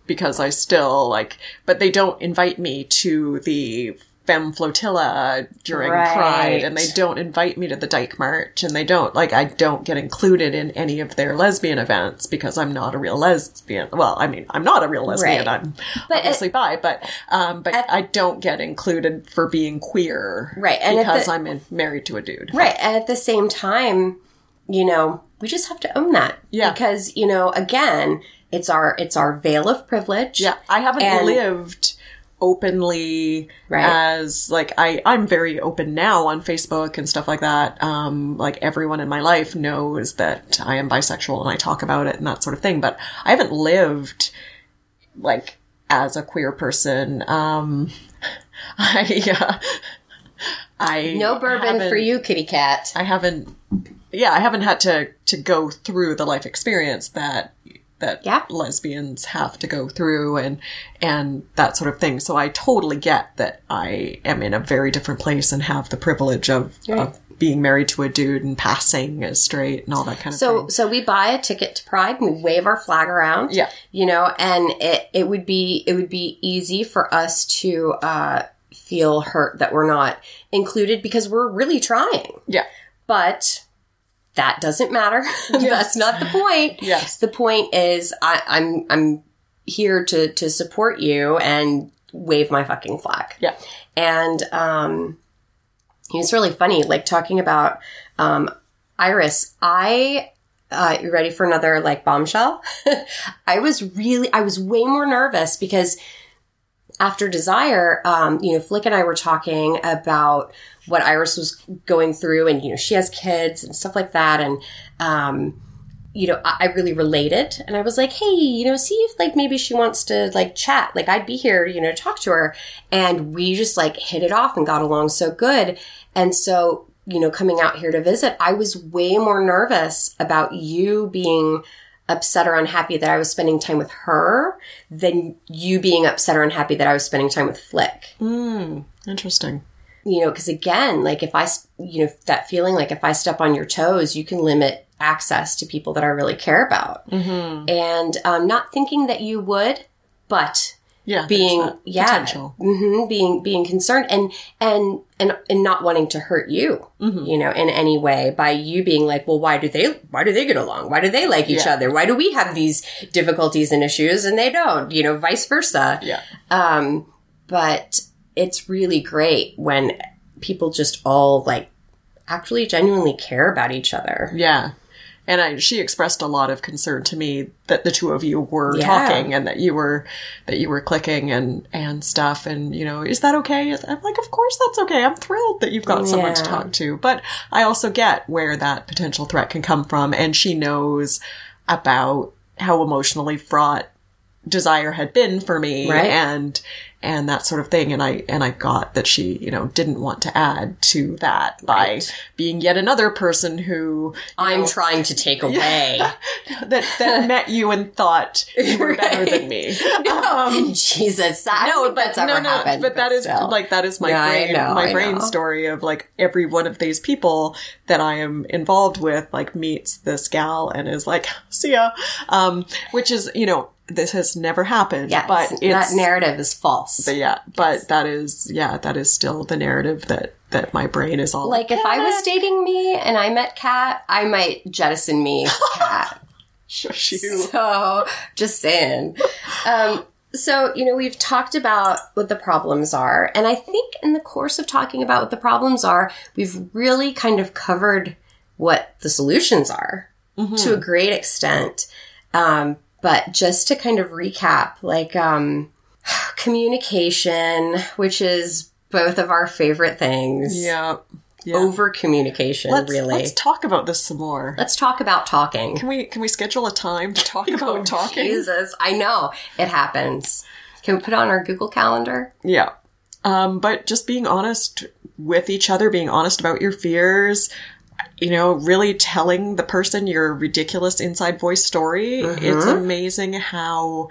Speaker 1: because i still like but they don't invite me to the femme flotilla during
Speaker 2: Right.
Speaker 1: pride and they don't invite me to the dyke march and they don't like i don't get included in any of their lesbian events because i'm not a real lesbian well i mean i'm not a real lesbian
Speaker 2: Right.
Speaker 1: i'm
Speaker 2: But
Speaker 1: obviously bi but um but
Speaker 2: at-
Speaker 1: i don't get included for being queer
Speaker 2: Right, and
Speaker 1: because
Speaker 2: the-
Speaker 1: i'm in, married to a dude
Speaker 2: Right. And at the same time, you know, we just have to own that.
Speaker 1: Yeah.
Speaker 2: Because, you know, again, it's our it's our veil of privilege.
Speaker 1: Yeah, I haven't
Speaker 2: And-
Speaker 1: lived openly
Speaker 2: Right.
Speaker 1: as like I I'm very open now on Facebook and stuff like that. Um, like everyone in my life knows that I am bisexual and I talk about it and that sort of thing. But I haven't lived like as a queer person. Um, (laughs) I uh, I
Speaker 2: No bourbon for you, kitty cat.
Speaker 1: I haven't. Yeah, I haven't had to to go through the life experience that that
Speaker 2: Yeah.
Speaker 1: lesbians have to go through and and that sort of thing. So I totally get that I am in a very different place and have the privilege of, of being married to a dude and passing as straight and all that kind of
Speaker 2: So
Speaker 1: thing.
Speaker 2: so we buy a ticket to Pride and we wave our flag around.
Speaker 1: Yeah.
Speaker 2: You know, and it, it would be it would be easy for us to uh feel hurt that we're not included because we're really trying.
Speaker 1: Yeah.
Speaker 2: But that doesn't matter. (laughs) That's not the point.
Speaker 1: Yes.
Speaker 2: The point is I, I'm I'm here to to support you and wave my fucking flag.
Speaker 1: Yeah.
Speaker 2: And um it's really funny, like talking about um Iris, I uh you ready for another like bombshell? (laughs) I was really I was way more nervous because after Desire, um, you know, Flick and I were talking about what Iris was going through, and you know, she has kids and stuff like that, and um, you know, I, I really related, and I was like, hey, you know, see if like maybe she wants to like chat, like I'd be here, you know, talk to her, and we just like hit it off and got along so good, and so you know, coming out here to visit, I was way more nervous about you being upset or unhappy that I was spending time with her than you being upset or unhappy that I was spending time with Flick.
Speaker 1: Mm, interesting.
Speaker 2: You know, because again, like if I, you know, that feeling like if I step on your toes, you can limit access to people that I really care about.
Speaker 1: Mm-hmm.
Speaker 2: And um, not thinking that you would, but
Speaker 1: Yeah.
Speaker 2: being yeah,
Speaker 1: potential.
Speaker 2: hmm being being concerned and and and and not wanting to hurt you,
Speaker 1: Mm-hmm.
Speaker 2: you know, in any way by you being like, well, why do they why do they get along? Why do they like each
Speaker 1: Yeah.
Speaker 2: other? Why do we have these difficulties and issues and they don't? You know, vice versa.
Speaker 1: Yeah.
Speaker 2: Um, but it's really great when people just all like actually genuinely care about each other.
Speaker 1: Yeah. And I, she expressed a lot of concern to me that the two of you were
Speaker 2: Yeah.
Speaker 1: talking and that you were that you were clicking and and stuff. And you know, is that okay? I'm like, of course that's okay. I'm thrilled that you've got someone to talk to. But I also get where that potential threat can come from, and she knows about how emotionally fraught desire had been for me
Speaker 2: Right.
Speaker 1: and and that sort of thing and i and i got that she you know didn't want to add to that by
Speaker 2: Right.
Speaker 1: being yet another person who
Speaker 2: I'm trying to take (laughs) away. (laughs)
Speaker 1: that that (laughs) met you and thought you were better than me. Um,
Speaker 2: Jesus, I
Speaker 1: no, but no, no,
Speaker 2: happened.
Speaker 1: but that is
Speaker 2: still.
Speaker 1: like that is my
Speaker 2: Yeah,
Speaker 1: brain,
Speaker 2: know,
Speaker 1: my
Speaker 2: I
Speaker 1: brain
Speaker 2: know.
Speaker 1: story of like every one of these people that I am involved with, like meets this gal and is like, "See ya," um, which is you know this has never happened,
Speaker 2: Yes,
Speaker 1: but it's
Speaker 2: that narrative is false.
Speaker 1: but yeah, but that is yeah, that is still the narrative that that my brain is all
Speaker 2: like if I was dating me and I met Kat, I might jettison me, (laughs) Kat.
Speaker 1: shush you.
Speaker 2: So, just saying. Um, so, you know, we've talked about what the problems are. And I think in the course of talking about what the problems are, we've really kind of covered what the solutions are to a great extent. Um, but just to kind of recap, like, um, (sighs) communication, which is both of our favorite things.
Speaker 1: Yeah, yeah.
Speaker 2: Over communication, really.
Speaker 1: let's talk about this some more.
Speaker 2: Let's talk about talking.
Speaker 1: Can we can we schedule a time to talk (laughs) about talking?
Speaker 2: Oh, Jesus, I know it happens. Can we put it on our Google Calendar?
Speaker 1: Yeah. Um, but just being honest with each other, being honest about your fears, you know, really telling the person your ridiculous inside voice story. It's amazing how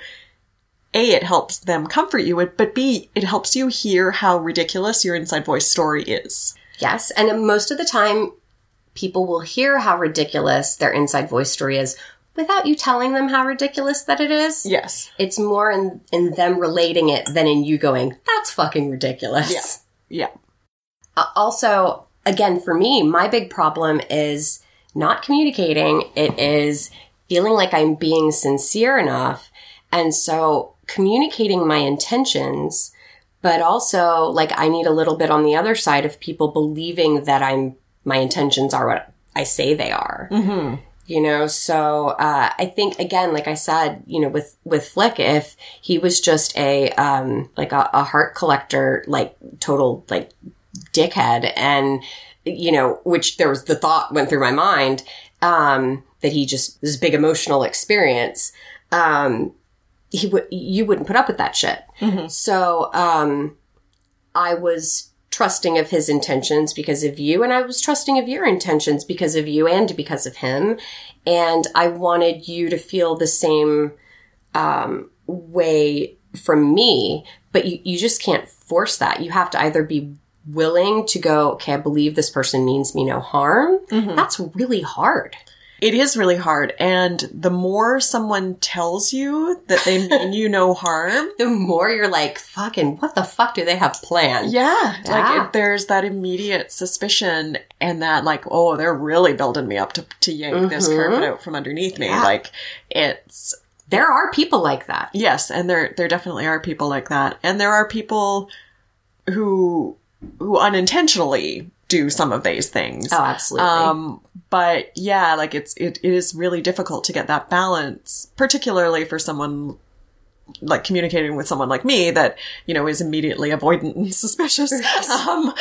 Speaker 1: A, it helps them comfort you, but B, it helps you hear how ridiculous your inside voice story is.
Speaker 2: Yes, and most of the time, people will hear how ridiculous their inside voice story is without you telling them how ridiculous that it is.
Speaker 1: Yes.
Speaker 2: It's more in in them relating it than in you going, "That's fucking ridiculous."
Speaker 1: Yeah.
Speaker 2: Uh, also, again, for me, my big problem is not communicating. It is feeling like I'm being sincere enough. And so communicating my intentions, but also like I need a little bit on the other side of people believing that I'm, my intentions are what I say they are. you know so uh, i think again like i said you know with with flick if he was just a um like a, a heart collector like total like dickhead and you know which there was the thought went through my mind um that he just this big emotional experience um he would you wouldn't put up with that shit. So um i was trusting of his intentions because of you and I was trusting of your intentions because of you and because of him. And I wanted you to feel the same um, way from me but you, you just can't force that. You have to either be willing to go okay I believe this person means me no harm mm-hmm. that's really hard
Speaker 1: It is really hard. And the more someone tells you that they (laughs) mean you no harm,
Speaker 2: the more you're like fucking what the fuck do they have planned
Speaker 1: yeah,
Speaker 2: Yeah.
Speaker 1: like it, there's that immediate suspicion and that like, oh, they're really building me up to, to yank this carpet mm-hmm. out from underneath me.
Speaker 2: Yeah.
Speaker 1: Like it's,
Speaker 2: there are people like that
Speaker 1: yes. And there, there definitely are people like that. And there are people who, who unintentionally do some of these things.
Speaker 2: oh absolutely
Speaker 1: Um, but yeah, like it's it, it is really difficult to get that balance, particularly for someone like communicating with someone like me that you know is immediately avoidant and (laughs) suspicious. Um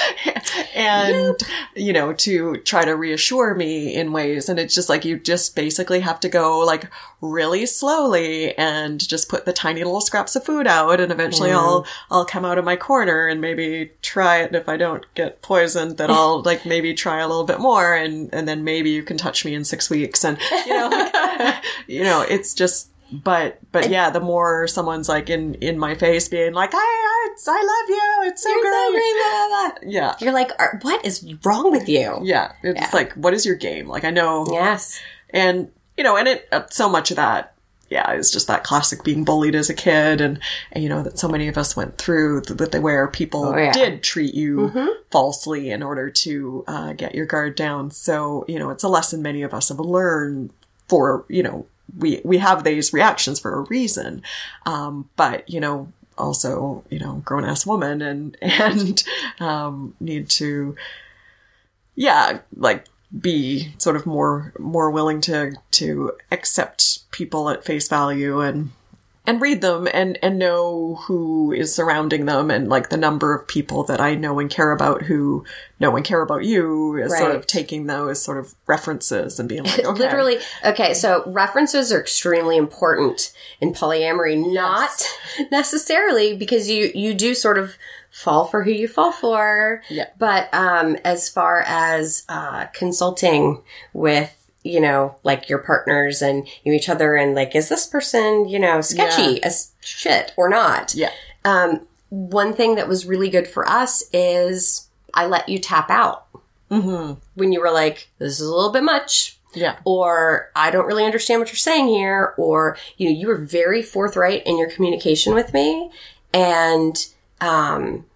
Speaker 1: and you know to try to reassure me in ways. And it's just like you just basically have to go like really slowly and just put the tiny little scraps of food out and eventually I'll I'll come out of my corner and maybe try it. And if I don't get poisoned then I'll (laughs) like maybe try a little bit more and and then maybe you can touch me in 6 weeks. And you know like, (laughs) you know it's just but but yeah the more someone's like in in my face being like I I, I love you it's so
Speaker 2: You're so
Speaker 1: great
Speaker 2: great, blah, blah, blah.
Speaker 1: yeah
Speaker 2: You're like, what is wrong with you?
Speaker 1: yeah it's
Speaker 2: Yeah.
Speaker 1: like what is your game like I know
Speaker 2: Yes.
Speaker 1: and you know and it uh, so much of that yeah is just that classic being bullied as a kid and, and you know that so many of us went through th- that where people
Speaker 2: Oh, yeah.
Speaker 1: did treat you falsely in order to uh, get your guard down so you know it's a lesson many of us have learned for you know we we have these reactions for a reason. Um, but you know also you know grown ass woman and (laughs) and um, need to yeah like be sort of more more willing to to accept people at face value and and read them and and know who is surrounding them and like the number of people that I know and care about who know and care about you is sort of taking those sort of references and being (laughs) like okay.
Speaker 2: Literally, okay, so references are extremely important in polyamory, not necessarily because you you do sort of fall for who you fall for.
Speaker 1: Yeah.
Speaker 2: But um as far as uh consulting with you know, like your partners and you each other, and like, is this person, you know, sketchy as shit or not?
Speaker 1: yeah
Speaker 2: Um, one thing that was really good for us is I let you tap out
Speaker 1: mm-hmm.
Speaker 2: when you were like, this is a little bit much
Speaker 1: yeah
Speaker 2: or I don't really understand what you're saying here, or you know, you were very forthright in your communication with me, and um,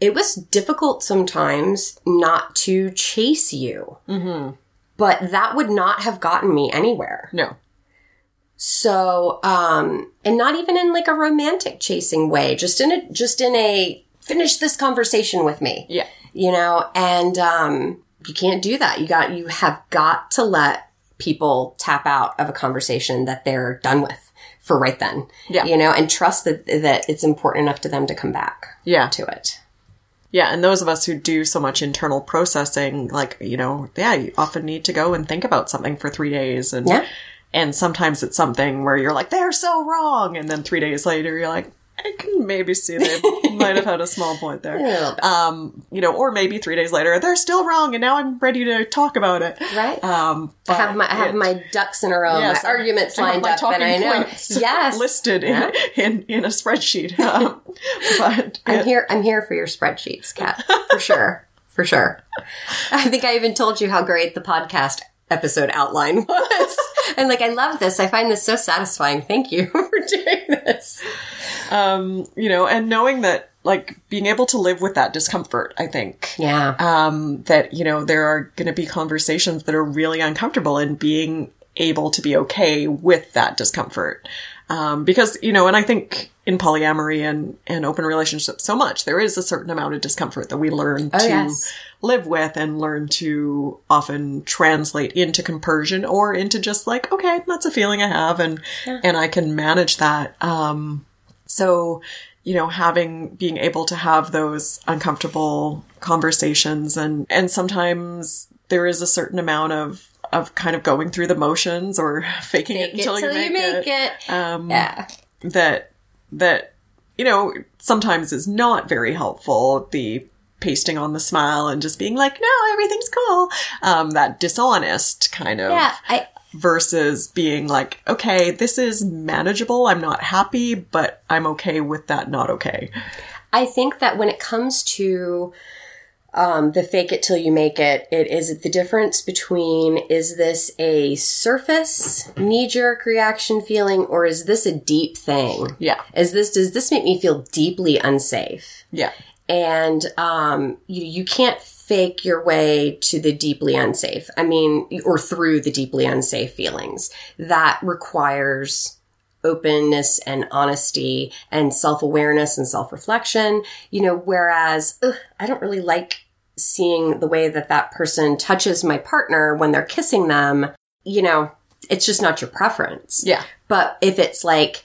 Speaker 2: it was difficult sometimes not to chase you,
Speaker 1: mm-hmm.
Speaker 2: But that would not have gotten me anywhere.
Speaker 1: no.
Speaker 2: So, um, and not even in like a romantic chasing way, just in a just in a finish this conversation with me.
Speaker 1: Yeah.
Speaker 2: You know and um you can't do that. You got you have got to let people tap out of a conversation that they're done with for right then.
Speaker 1: Yeah.
Speaker 2: you know and trust that that it's important enough to them to come back
Speaker 1: yeah.
Speaker 2: to it
Speaker 1: Yeah, and those of us who do so much internal processing, like, you know, yeah, you often need to go and think about something for three days. And,
Speaker 2: Yeah.
Speaker 1: and sometimes it's something where you're like, they're so wrong. And then three days later, you're like, I can maybe see they might have had a small point there. (laughs) Um, you know, or maybe three days later, they're still wrong. And now I'm ready to talk about it.
Speaker 2: right
Speaker 1: Um,
Speaker 2: I have my I have
Speaker 1: it-
Speaker 2: my ducks in a row,
Speaker 1: Yes,
Speaker 2: my arguments
Speaker 1: I
Speaker 2: lined
Speaker 1: my
Speaker 2: up, and I know (laughs) yes,
Speaker 1: listed
Speaker 2: Yeah.
Speaker 1: in, in, in a spreadsheet. (laughs) Um, but
Speaker 2: I'm
Speaker 1: it-
Speaker 2: here. I'm here for your spreadsheets, Kat, for sure, for sure. I think I even told you how great the podcast episode outline was, and like I love this. I find this so satisfying. Thank you for doing this.
Speaker 1: Um, you know, and knowing that, like, being able to live with that discomfort, I think.
Speaker 2: Yeah,
Speaker 1: Um, that, you know, there are going to be conversations that are really uncomfortable and being able to be okay with that discomfort. Um, because, you know, and I think in polyamory and, and open relationships so much, there is a certain amount of discomfort that we learn
Speaker 2: Oh,
Speaker 1: to
Speaker 2: yes.
Speaker 1: live with and learn to often translate into compersion or into just like, okay, that's a feeling I have and, and I can manage that. Um, so, you know, having, being able to have those uncomfortable conversations and, and sometimes there is a certain amount of, of kind of going through the motions or (laughs) faking it
Speaker 2: Fake it
Speaker 1: until
Speaker 2: till
Speaker 1: you make, it.
Speaker 2: it.
Speaker 1: Um,
Speaker 2: Yeah.
Speaker 1: that, that, you know, sometimes is not very helpful. The pasting on the smile and just being like, no, everything's cool. Um, that dishonest kind of
Speaker 2: Yeah. I,
Speaker 1: versus being like, okay, this is manageable. I'm not happy, but I'm okay with that not okay.
Speaker 2: I think that when it comes to um, the fake it till you make it, it is the difference between is this a surface knee jerk reaction feeling or is this a deep thing?
Speaker 1: Yeah.
Speaker 2: Is this does this make me feel deeply unsafe?
Speaker 1: Yeah.
Speaker 2: And um, you you can't fake your way to the deeply unsafe. I mean, or through the deeply unsafe feelings. That requires openness and honesty and self awareness and self reflection. You know, whereas ugh, I don't really like seeing the way that that person touches my partner when they're kissing them. You know, it's just not your preference.
Speaker 1: Yeah.
Speaker 2: But if it's like,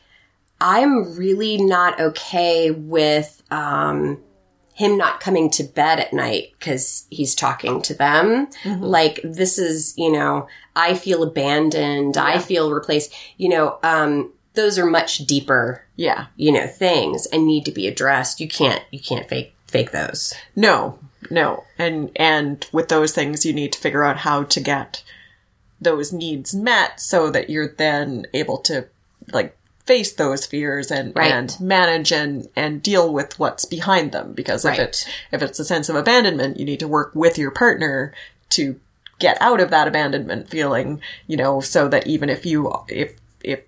Speaker 2: I'm really not okay with um, him not coming to bed at night because he's talking to them. Like, this is, you know, I feel abandoned. I feel replaced. You know, um, those are much deeper,
Speaker 1: Yeah.
Speaker 2: you know, things and need to be addressed. You can't, you can't fake, fake those.
Speaker 1: No, no. And, and with those things, you need to figure out how to get those needs met so that you're then able to like face those fears and,
Speaker 2: Right.
Speaker 1: and manage and, and deal with what's behind them. Because if
Speaker 2: Right.
Speaker 1: it, if it's a sense of abandonment, you need to work with your partner to get out of that abandonment feeling, you know, so that even if you, if, if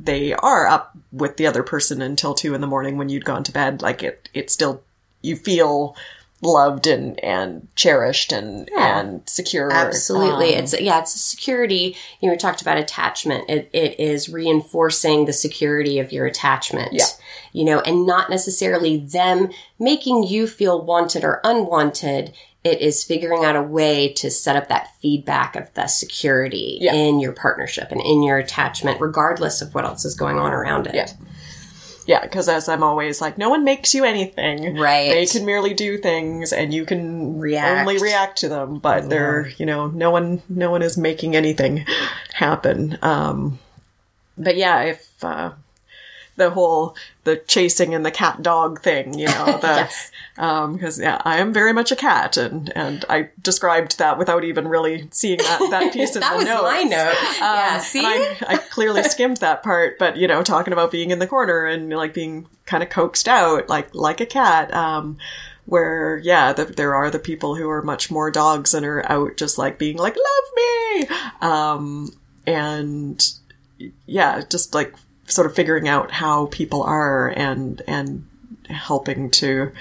Speaker 1: they are up with the other person until two in the morning when you'd gone to bed, like it, it still, you feel loved and, and cherished and,
Speaker 2: Yeah.
Speaker 1: and secure.
Speaker 2: Absolutely.
Speaker 1: Um,
Speaker 2: it's yeah, it's a security. You know, we talked about attachment. It it is reinforcing the security of your attachment.
Speaker 1: Yeah.
Speaker 2: You know, and not necessarily them making you feel wanted or unwanted. It is figuring out a way to set up that feedback of the security
Speaker 1: Yeah.
Speaker 2: in your partnership and in your attachment, regardless of what else is going on around it.
Speaker 1: Yeah. Yeah, because as I'm always like, no one makes you anything.
Speaker 2: Right.
Speaker 1: They can merely do things, and you can
Speaker 2: React.
Speaker 1: only react to them. But they're, you know, no one, no one is making anything happen. Um, but yeah, if uh, the whole the chasing and the cat dog thing, you know, (laughs) the
Speaker 2: Yes.
Speaker 1: because yeah, I am very much a cat, and and I described that without even really seeing that that (laughs) piece in
Speaker 2: That
Speaker 1: the
Speaker 2: was
Speaker 1: notes.
Speaker 2: my note. yeah,
Speaker 1: Um,
Speaker 2: see?
Speaker 1: I, I clearly (laughs) skimmed that part, but you know, talking about being in the corner and like being kind of coaxed out, like like a cat. Um, where yeah, the, there are the people who are much more dogs and are out just like being like love me, um, and yeah, just like sort of figuring out how people are and and helping to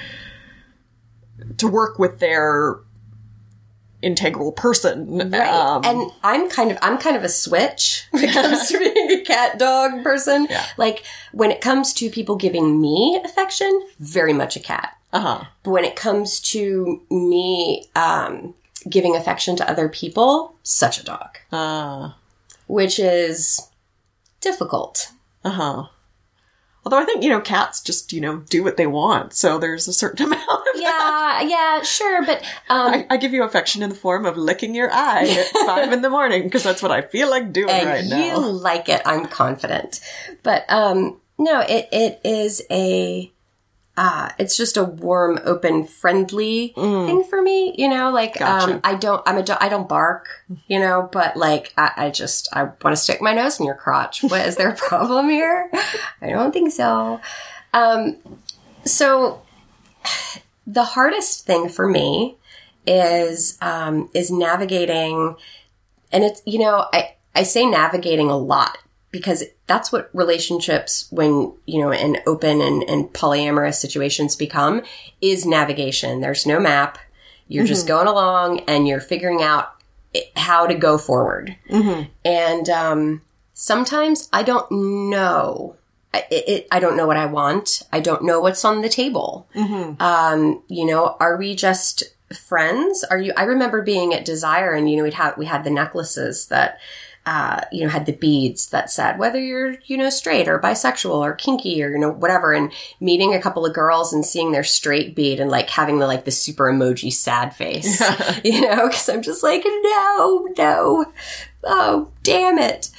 Speaker 1: to work with their integral person.
Speaker 2: Right.
Speaker 1: Um,
Speaker 2: and I'm kind of I'm kind of a switch (laughs) when it comes to being a cat dog person.
Speaker 1: Yeah.
Speaker 2: Like when it comes to people giving me affection, very much a cat.
Speaker 1: uh-huh.
Speaker 2: But when it comes to me um, giving affection to other people, such a dog,
Speaker 1: Uh,
Speaker 2: which is difficult.
Speaker 1: Uh huh. Although I think you know cats just you know do what they want, so there's a certain (laughs) amount of
Speaker 2: Yeah, yeah, sure, but um,
Speaker 1: I, I give you affection in the form of licking your eye at (laughs) five in the morning because that's what I feel like doing
Speaker 2: and
Speaker 1: right now.
Speaker 2: you like it i'm confident but um no it it is a uh it's just a warm open friendly thing for me you know like
Speaker 1: Mm. Gotcha.
Speaker 2: um i don't i'm a i don't bark you know but like i, I just i want to stick my nose in your crotch what is there a (laughs) problem here i don't think so um so the hardest thing for me is um is navigating and it's you know i i say navigating a lot because that's what relationships when you know in open and, and polyamorous situations become is navigation there's no map you're just going along and you're figuring out how to go forward. And um, sometimes I don't know. I- It, I don't know what I want. I don't know what's on the table. Um, you know, are we just friends? Are you? I remember being at Desire, and you know, we'd have we had the necklaces that. Uh, you know, had the beads that said whether you're, you know, straight or bisexual or kinky or, you know, whatever. And meeting a couple of girls and seeing their straight bead and like having the, like, the super emoji sad face, (laughs) you know, cause I'm just like, no, no. Oh, damn it.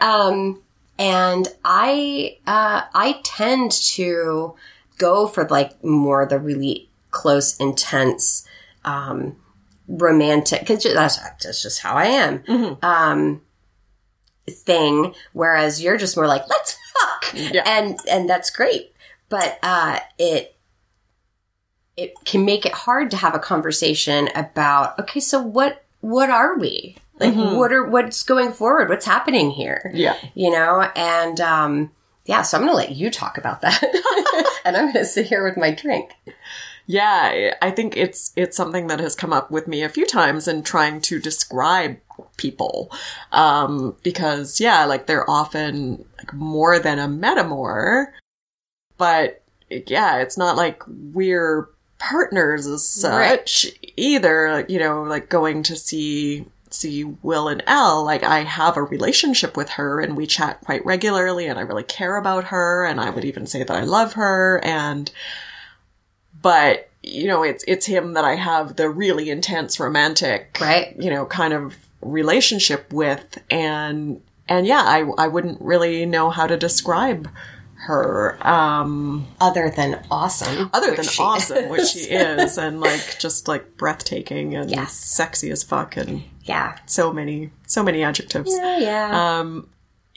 Speaker 2: Um, and I, uh, I tend to go for like more the really close, intense, um, romantic, cause that's, that's just how I am. Um, thing, whereas you're just more like, let's fuck.
Speaker 1: Yeah.
Speaker 2: And, and that's great. But, uh, it, it can make it hard to have a conversation about, okay, so what, what are we? Like, what are, what's going forward? What's happening here?
Speaker 1: Yeah.
Speaker 2: You know? And, um, yeah, so I'm going to let you talk about that. (laughs) and I'm going to sit here with my drink.
Speaker 1: Yeah, I think it's it's something that has come up with me a few times in trying to describe people. Um, because yeah, like they're often like more than a metamor, but yeah, it's not like we're partners as such either. Like, You know, like going to see see Will and Elle, like I have a relationship with her and we chat quite regularly and I really care about her and I would even say that I love her and but you know it's it's him that I have the really intense romantic
Speaker 2: Right.
Speaker 1: you know kind of relationship with and and yeah I I wouldn't really know how to describe her um
Speaker 2: Other than awesome.
Speaker 1: other than awesome which she is (laughs) and like just like breathtaking and
Speaker 2: Yes.
Speaker 1: sexy as fuck and
Speaker 2: Yeah.
Speaker 1: so many so many adjectives
Speaker 2: Yeah, yeah.
Speaker 1: um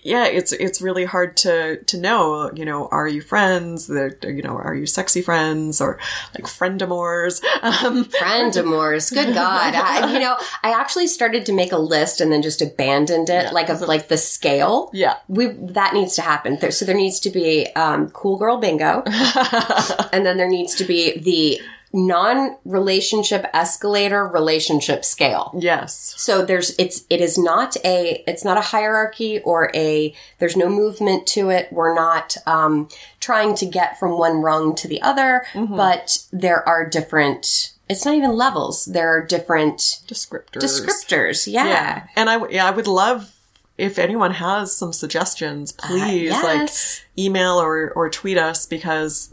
Speaker 1: yeah it's it's really hard to to know you know are you friends the you know are you sexy friends or like friendamores um
Speaker 2: Friendamores, (laughs) good God! I, you know, I actually started to make a list and then just abandoned it, like of like the scale.
Speaker 1: yeah
Speaker 2: We that needs to happen. There, so there needs to be um, cool girl bingo, (laughs) and then there needs to be the non-relationship escalator relationship scale.
Speaker 1: yes
Speaker 2: So there's it's it is not a it's not a hierarchy or a there's no movement to it. We're not um, trying to get from one rung to the other, but there are different. It's not even levels. There are different
Speaker 1: descriptors
Speaker 2: descriptors. Yeah.
Speaker 1: yeah and i w- yeah i would love if anyone has some suggestions please
Speaker 2: yes.
Speaker 1: like email or or tweet us because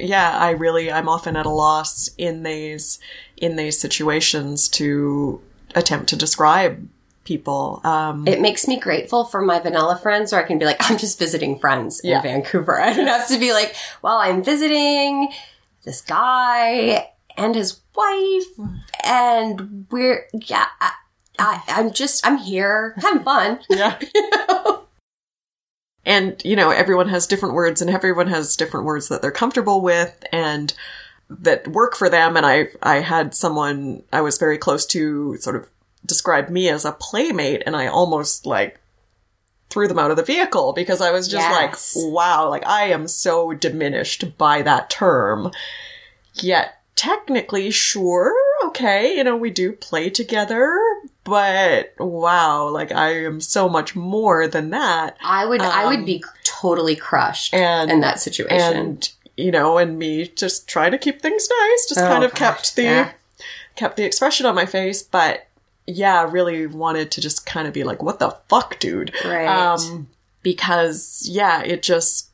Speaker 1: yeah i really i'm often at a loss in these in these situations to attempt to describe people um
Speaker 2: It makes me grateful for my vanilla friends, where I can be like, (laughs) I'm just visiting friends in
Speaker 1: Yeah.
Speaker 2: Vancouver. (laughs) I don't have to be like, well, I'm visiting this guy and his wife, and we're yeah. I, I'm just I'm here having fun. (laughs)
Speaker 1: Yeah. and, you know, everyone has different words and everyone has different words that they're comfortable with and that work for them. And I, I had someone I was very close to sort of describe me as a playmate and I almost like threw them out of the vehicle because I was just
Speaker 2: Yes.
Speaker 1: like, wow, like I am so diminished by that term. Yet technically, sure, okay, you know, we do play together, but wow, like I am so much more than that.
Speaker 2: I would I would
Speaker 1: Um,
Speaker 2: be totally crushed
Speaker 1: and-
Speaker 2: in that situation.
Speaker 1: And you know, and me just trying to keep things nice, just
Speaker 2: Oh,
Speaker 1: kind of
Speaker 2: gosh,
Speaker 1: kept the
Speaker 2: yeah.
Speaker 1: kept the expression on my face, but yeah, really wanted to just kind of be like, what the fuck, dude?
Speaker 2: Right.
Speaker 1: Um, because yeah, it just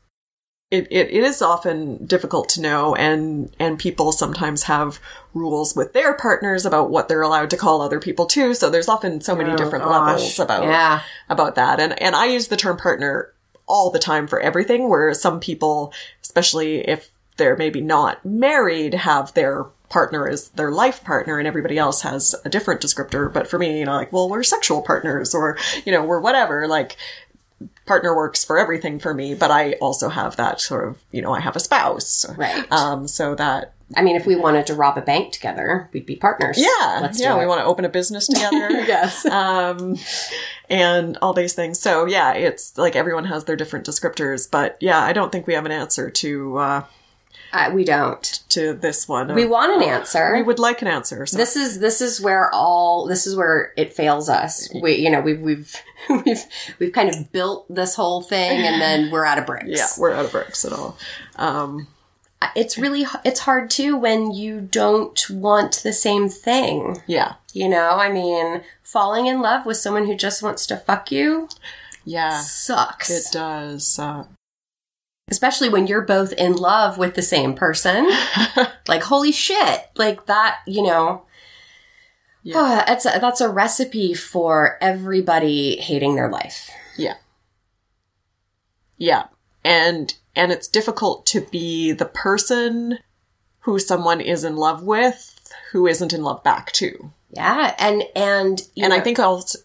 Speaker 1: it, it, it is often difficult to know and and people sometimes have rules with their partners about what they're allowed to call other people too. So there's often so many
Speaker 2: Oh,
Speaker 1: different
Speaker 2: gosh.
Speaker 1: levels about
Speaker 2: Yeah.
Speaker 1: about that. And and I use the term partner all the time for everything, where some people, especially if they're maybe not married, have their partner as their life partner and everybody else has a different descriptor. But for me, you know, like, well, we're sexual partners or, you know, we're whatever. Like, partner works for everything for me, but I also have that sort of, you know, I have a spouse.
Speaker 2: Right.
Speaker 1: Um, so that,
Speaker 2: I mean, if we wanted to rob a bank together, we'd be partners.
Speaker 1: yeah,
Speaker 2: Let's
Speaker 1: yeah, we want to open a business together. (laughs)
Speaker 2: Yes.
Speaker 1: um, and all these things. So yeah, it's like everyone has their different descriptors, but yeah, I don't think we have an answer to uh,
Speaker 2: Uh, we don't.
Speaker 1: to this one?
Speaker 2: We want an answer.
Speaker 1: We would like an answer. So.
Speaker 2: this is this is where all this is where it fails us. We you know we've we've (laughs) we've we've kind of built this whole thing and then we're out of (laughs) bricks.
Speaker 1: yeah, we're out of bricks at all. Um,
Speaker 2: it's really it's hard too when you don't want the same thing.
Speaker 1: yeah,
Speaker 2: You know, I mean, falling in love with someone who just wants to fuck you
Speaker 1: yeah,
Speaker 2: sucks.
Speaker 1: it does. Uh,
Speaker 2: Especially when you're both in love with the same person. (laughs) like holy shit. Like that, you know.
Speaker 1: Yeah.
Speaker 2: that's a, that's a recipe for everybody hating their life.
Speaker 1: Yeah. Yeah. And and it's difficult to be the person who someone is in love with who isn't in love back too.
Speaker 2: Yeah, and and
Speaker 1: And I think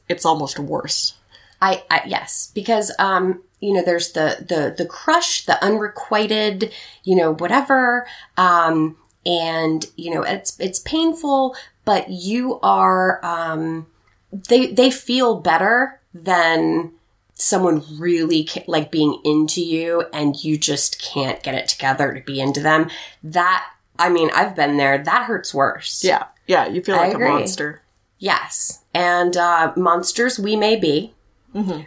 Speaker 1: it's almost worse.
Speaker 2: I, I yes, because um, you know, there's the the the crush, the unrequited, you know, whatever, um, and you know, it's it's painful, but you are um, they they feel better than someone really ca- like being into you and you just can't get it together to be into them. That I mean, I've been there. That hurts worse.
Speaker 1: Yeah. Yeah, you feel
Speaker 2: I
Speaker 1: like a monster.
Speaker 2: Yes. And uh, monsters we may be,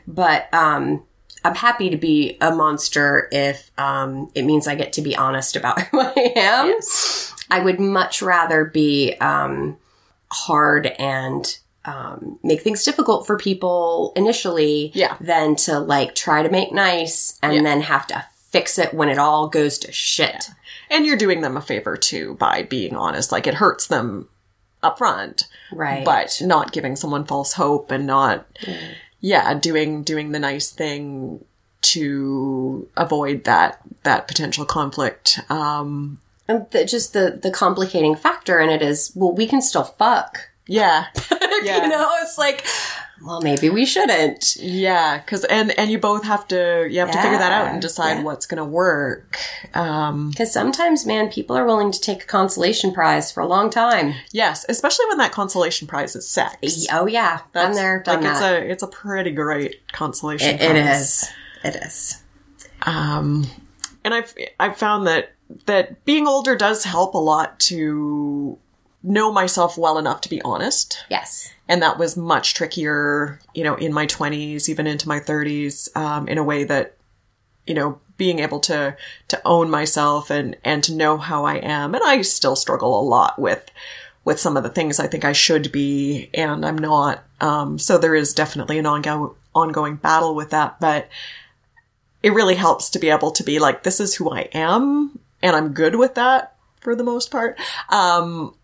Speaker 2: but um, I'm happy to be a monster if um, it means I get to be honest about (laughs) who I am. I would much rather be um, hard and um, make things difficult for people initially
Speaker 1: Yeah.
Speaker 2: than to like try to make nice and
Speaker 1: Yeah.
Speaker 2: then have to fix it when it all goes to shit.
Speaker 1: And you're doing them a favor too by being honest. Like it hurts them up front,
Speaker 2: Right.
Speaker 1: but not giving someone false hope and not yeah, doing doing the nice thing to avoid that that potential conflict. Um
Speaker 2: And the, just the the complicating factor in it is, well, we can still fuck.
Speaker 1: yeah. (laughs) Yeah.
Speaker 2: you know, it's like, well, maybe we shouldn't.
Speaker 1: Yeah, because and and you both have to you have to figure that out and decide
Speaker 2: yeah.
Speaker 1: what's going to work. Um,
Speaker 2: Because sometimes, man, people are willing to take a consolation prize for a long time.
Speaker 1: yes, especially when that consolation prize is sex.
Speaker 2: Oh yeah, been
Speaker 1: That's-
Speaker 2: there, done
Speaker 1: like it's a it's a pretty great consolation.
Speaker 2: It- it is. It is.
Speaker 1: Um, and I've I've found that that being older does help a lot to know myself well enough to be honest.
Speaker 2: Yes.
Speaker 1: and that was much trickier, you know, in my 20s, even into my 30s, um, in a way that, you know, being able to to own myself and and to know how I am, and I still struggle a lot with with some of the things I think I should be, and I'm not. Um, so there is definitely an ongoing ongoing battle with that, but it really helps to be able to be like, this is who I am, and I'm good with that for the most part. Um,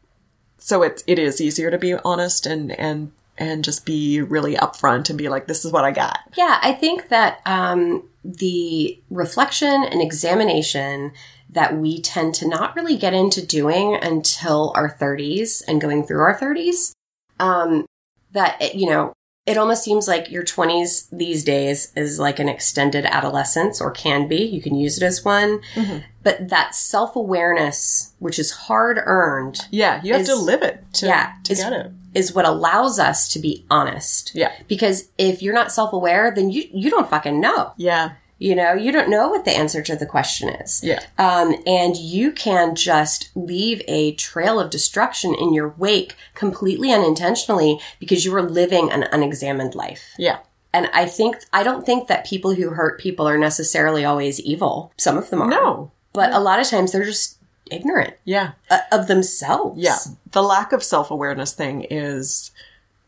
Speaker 1: so it it is easier to be honest and and and just be really upfront and be like, this is what I got.
Speaker 2: Yeah, I think that um, the reflection and examination that we tend to not really get into doing until our 30s and going through our 30s, um, that, you know, it almost seems like your 20s these days is like an extended adolescence or can be. You can use it as one. Mm-hmm. But that self awareness, which is hard earned,
Speaker 1: Yeah, you have
Speaker 2: Is-
Speaker 1: to live it to,
Speaker 2: yeah,
Speaker 1: to
Speaker 2: is-
Speaker 1: get it.
Speaker 2: is what allows us to be honest.
Speaker 1: Yeah.
Speaker 2: Because if you're not self aware, then you, you don't fucking know.
Speaker 1: Yeah.
Speaker 2: You know, you don't know what the answer to the question is.
Speaker 1: Yeah.
Speaker 2: Um, and you can just leave a trail of destruction in your wake completely unintentionally because you were living an unexamined life.
Speaker 1: Yeah.
Speaker 2: And I think, I don't think that people who hurt people are necessarily always evil. Some of them are.
Speaker 1: No.
Speaker 2: But a lot of times they're just ignorant
Speaker 1: Yeah.
Speaker 2: uh, of themselves.
Speaker 1: Yeah. The lack of self awareness thing is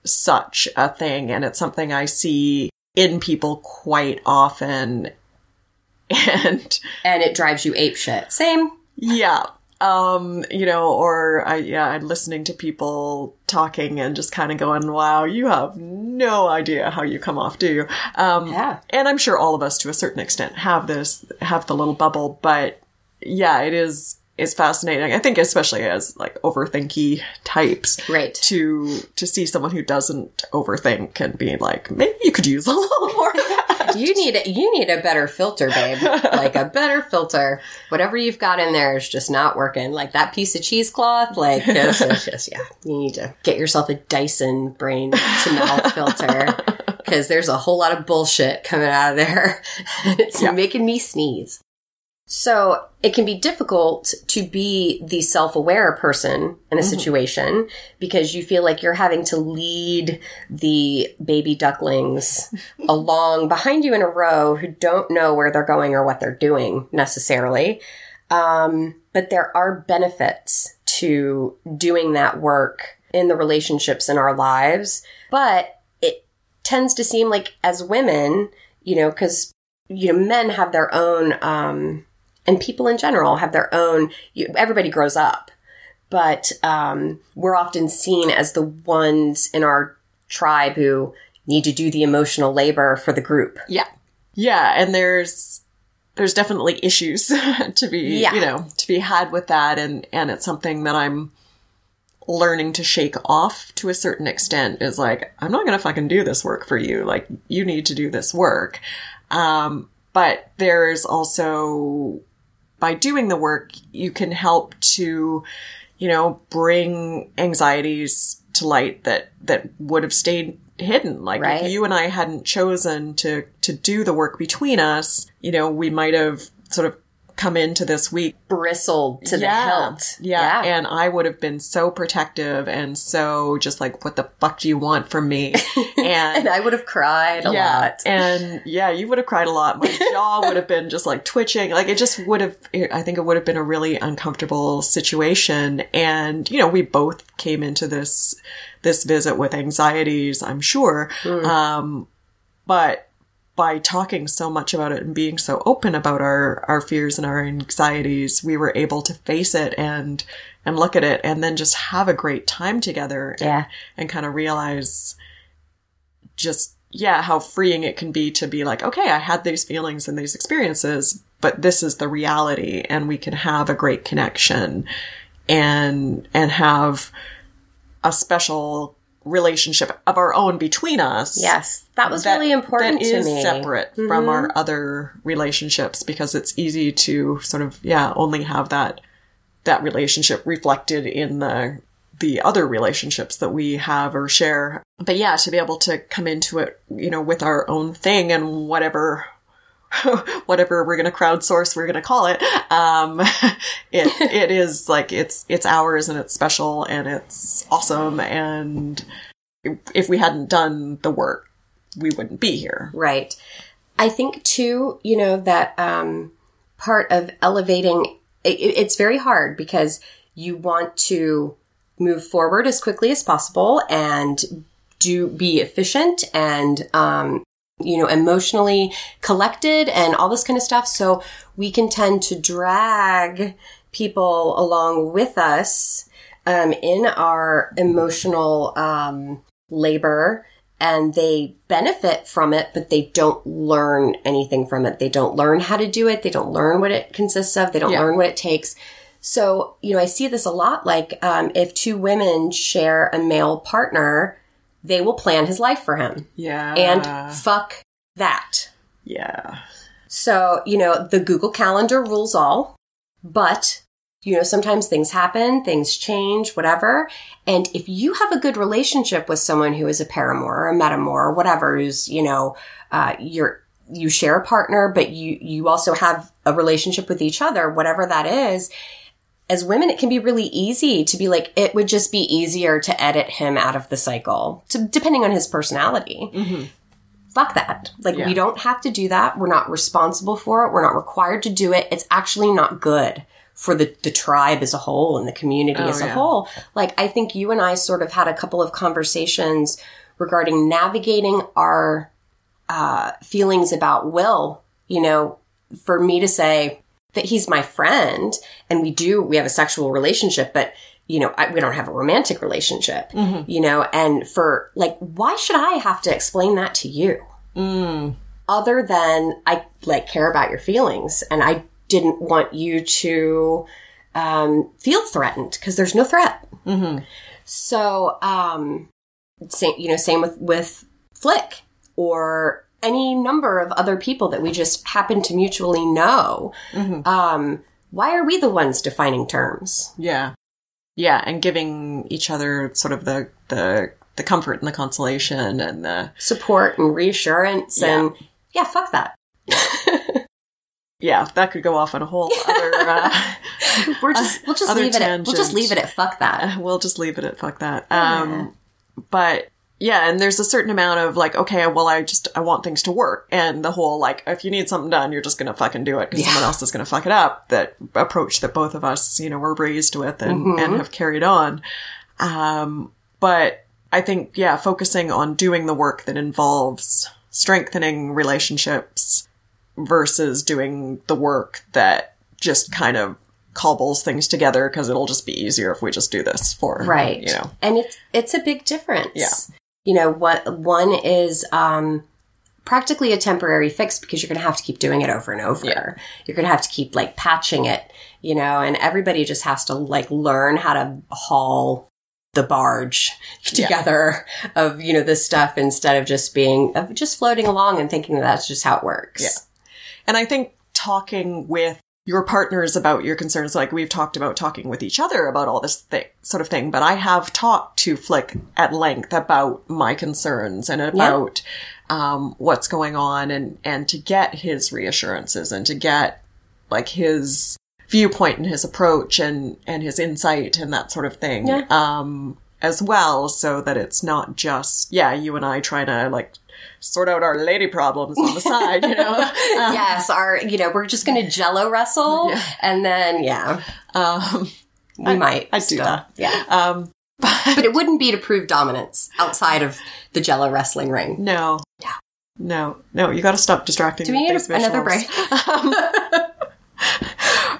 Speaker 1: such a thing. And it's something I see in people quite often. (laughs) And
Speaker 2: And it drives you ape shit. Same.
Speaker 1: yeah. Um, you know, or I, yeah, I'm listening to people talking and just kind of going, wow, you have no idea how you come off, do you? Um,
Speaker 2: Yeah.
Speaker 1: and I'm sure all of us to a certain extent have this, have the little bubble, but yeah, it is, is fascinating. I think especially as like overthinky types.
Speaker 2: Right.
Speaker 1: To, to see someone who doesn't overthink and be like, maybe you could use a little (laughs) more. (laughs)
Speaker 2: You need a, you need a better filter, babe. (laughs) like a better filter. Whatever you've got in there is just not working. Like that piece of cheesecloth, like this is just yeah. You need to get yourself a Dyson brain to mouth filter because there's a whole lot of bullshit coming out of there. it's making me sneeze. So it can be difficult to be the self-aware person in a situation because you feel like you're having to lead the baby ducklings (laughs) along behind you in a row who don't know where they're going or what they're doing necessarily. Um, but there are benefits to doing that work in the relationships in our lives. But it tends to seem like as women, you know, because you know men have their own um, and people in general have their own you, everybody grows up but um, we're often seen as the ones in our tribe who need to do the emotional labor for the group
Speaker 1: Yeah. Yeah, and there's there's definitely issues (laughs) to be
Speaker 2: Yeah.
Speaker 1: you know, to be had with that and and it's something that I'm learning to shake off to a certain extent is like I'm not going to fucking do this work for you. Like you need to do this work. Um but there's also by doing the work you can help to you know bring anxieties to light that that would have stayed hidden like
Speaker 2: Right.
Speaker 1: if you and I hadn't chosen to to do the work between us you know we might have sort of come into this week
Speaker 2: bristled to the hilt
Speaker 1: yeah. And I would have been so protective and so just like, what the fuck do you want from me? (laughs)
Speaker 2: and
Speaker 1: And
Speaker 2: i would have cried a
Speaker 1: yeah.
Speaker 2: lot
Speaker 1: And yeah, you would have cried a lot. My (laughs) jaw would have been just like twitching. Like it just would have, I think it would have been a really uncomfortable situation. And, you know, we both came into this, this visit with anxieties, I'm sure. Um, but by talking so much about it and being so open about our, our fears and our anxieties, we were able to face it and, and look at it and then just have a great time together and,
Speaker 2: Yeah.
Speaker 1: and kind of realize just, yeah, how freeing it can be to be like, okay, I had these feelings and these experiences, but this is the reality and we can have a great connection and, and have a special relationship of our own between us.
Speaker 2: Yes that was
Speaker 1: that-
Speaker 2: really important
Speaker 1: that
Speaker 2: to
Speaker 1: is
Speaker 2: me. Mm-hmm.
Speaker 1: separate from our other relationships because it's easy to sort of yeah only have that that relationship reflected in the the other relationships that we have or share. But yeah to be able to come into it you know with our own thing and whatever (laughs) whatever we're going to crowdsource we're going to call it. Um (laughs) it (laughs) it is like it's it's ours and it's special and it's awesome. And if we hadn't done the work we wouldn't be here.
Speaker 2: Right. I think too, you know, that um, part of elevating, it, it- it's very hard because you want to move forward as quickly as possible and do be efficient and, um, you know, emotionally collected and all this kind of stuff. So we can tend to drag people along with us um, in our emotional um, labor and they benefit from it, but they don't learn anything from it. They don't learn how to do it. They don't learn what it consists of. They don't
Speaker 1: Yeah.
Speaker 2: learn what it takes. So, you know, I see this a lot. Like, um, if two women share a male partner, they will plan his life for him.
Speaker 1: yeah
Speaker 2: And fuck that.
Speaker 1: yeah
Speaker 2: So, you know, the Google Calendar rules all, but, you know, sometimes things happen, things change, whatever. And if you have a good relationship with someone who is a paramour or a metamor or whatever, who's, you know, uh, you're, you share a partner, but you, you also have a relationship with each other, whatever that is. As women, it can be really easy to be like, it would just be easier to edit him out of the cycle, to, depending on his personality fuck that. Like,
Speaker 1: Yeah.
Speaker 2: we don't have to do that. We're not responsible for it. We're not required to do it. It's actually not good for the, the tribe as a whole and the community
Speaker 1: Oh,
Speaker 2: as a whole. Like, I think you and I sort of had a couple of conversations regarding navigating our uh, feelings about Will. You know, for me to say that he's my friend and we do, we have a sexual relationship, but you know, I, we don't have a romantic relationship, you know, and for like, why should I have to explain that to you? Other than I like care about your feelings and I didn't want you to um, feel threatened because there's no threat. So, um, same, you know, same with, with Flick or any number of other people that we just happen to mutually know. Um, why are we the ones defining terms?
Speaker 1: yeah yeah and giving each other sort of the the the comfort and the consolation and the
Speaker 2: Support and reassurance and yeah, fuck that.
Speaker 1: yeah, that could go off on a whole (laughs) other. Uh, (laughs)
Speaker 2: We're just we'll just leave it. At, we'll just leave it at fuck that. (laughs)
Speaker 1: we'll just leave it at fuck that. Um, but yeah, and there's a certain amount of like, okay, well, I just I want things to work, and the whole like, if you need something done, you're just gonna fucking do it because
Speaker 2: Yeah.
Speaker 1: someone else is gonna fuck it up. That approach that both of us, you know, were raised with and and have carried on. Um, but I think yeah, focusing on doing the work that involves strengthening relationships versus doing the work that just kind of cobbles things together because it'll just be easier if we just do this for
Speaker 2: right
Speaker 1: you know
Speaker 2: and it's it's a big difference
Speaker 1: Yeah.
Speaker 2: You know what one is um practically a temporary fix because you're going to have to keep doing it over and over
Speaker 1: Yeah.
Speaker 2: you're going to have to keep like patching it you know and everybody just has to like learn how to haul the barge (laughs) together of you know this stuff instead of just being of just floating along and thinking that that's just how it works
Speaker 1: Yeah. And I think talking with your partners about your concerns, like we've talked about talking with each other about all this thing, sort of thing, but I have talked to Flick at length about my concerns and about um, what's going on and, and to get his reassurances and to get like his viewpoint and his approach and, and his insight and that sort of thing.
Speaker 2: Yeah.
Speaker 1: Um, as well, so that it's not just, yeah, you and I trying to like sort out our lady problems on the side, you know? (laughs)
Speaker 2: yes our you know we're just going to jello wrestle
Speaker 1: Yeah.
Speaker 2: and then yeah
Speaker 1: Um,
Speaker 2: we might
Speaker 1: I'd do that.
Speaker 2: yeah
Speaker 1: um,
Speaker 2: but it wouldn't be to prove dominance outside of the jello wrestling ring
Speaker 1: no.
Speaker 2: Yeah.
Speaker 1: No, no, you gotta stop distracting
Speaker 2: do we need another break (laughs)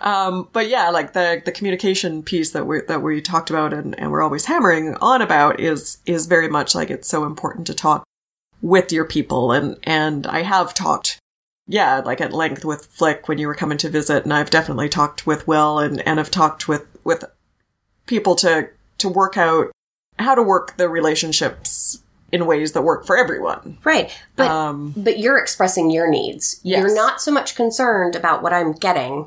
Speaker 1: Um, but yeah, like the, the communication piece that we, that we talked about and, and we're always hammering on about is, is very much like it's so important to talk with your people. And, and I have talked, yeah, like at length with Flick when you were coming to visit. And I've definitely talked with Will and, and have talked with, with people to, to work out how to work the relationships in ways that work for everyone.
Speaker 2: right but
Speaker 1: Um,
Speaker 2: but you're expressing your needs
Speaker 1: Yes.
Speaker 2: you're not so much concerned about what i'm getting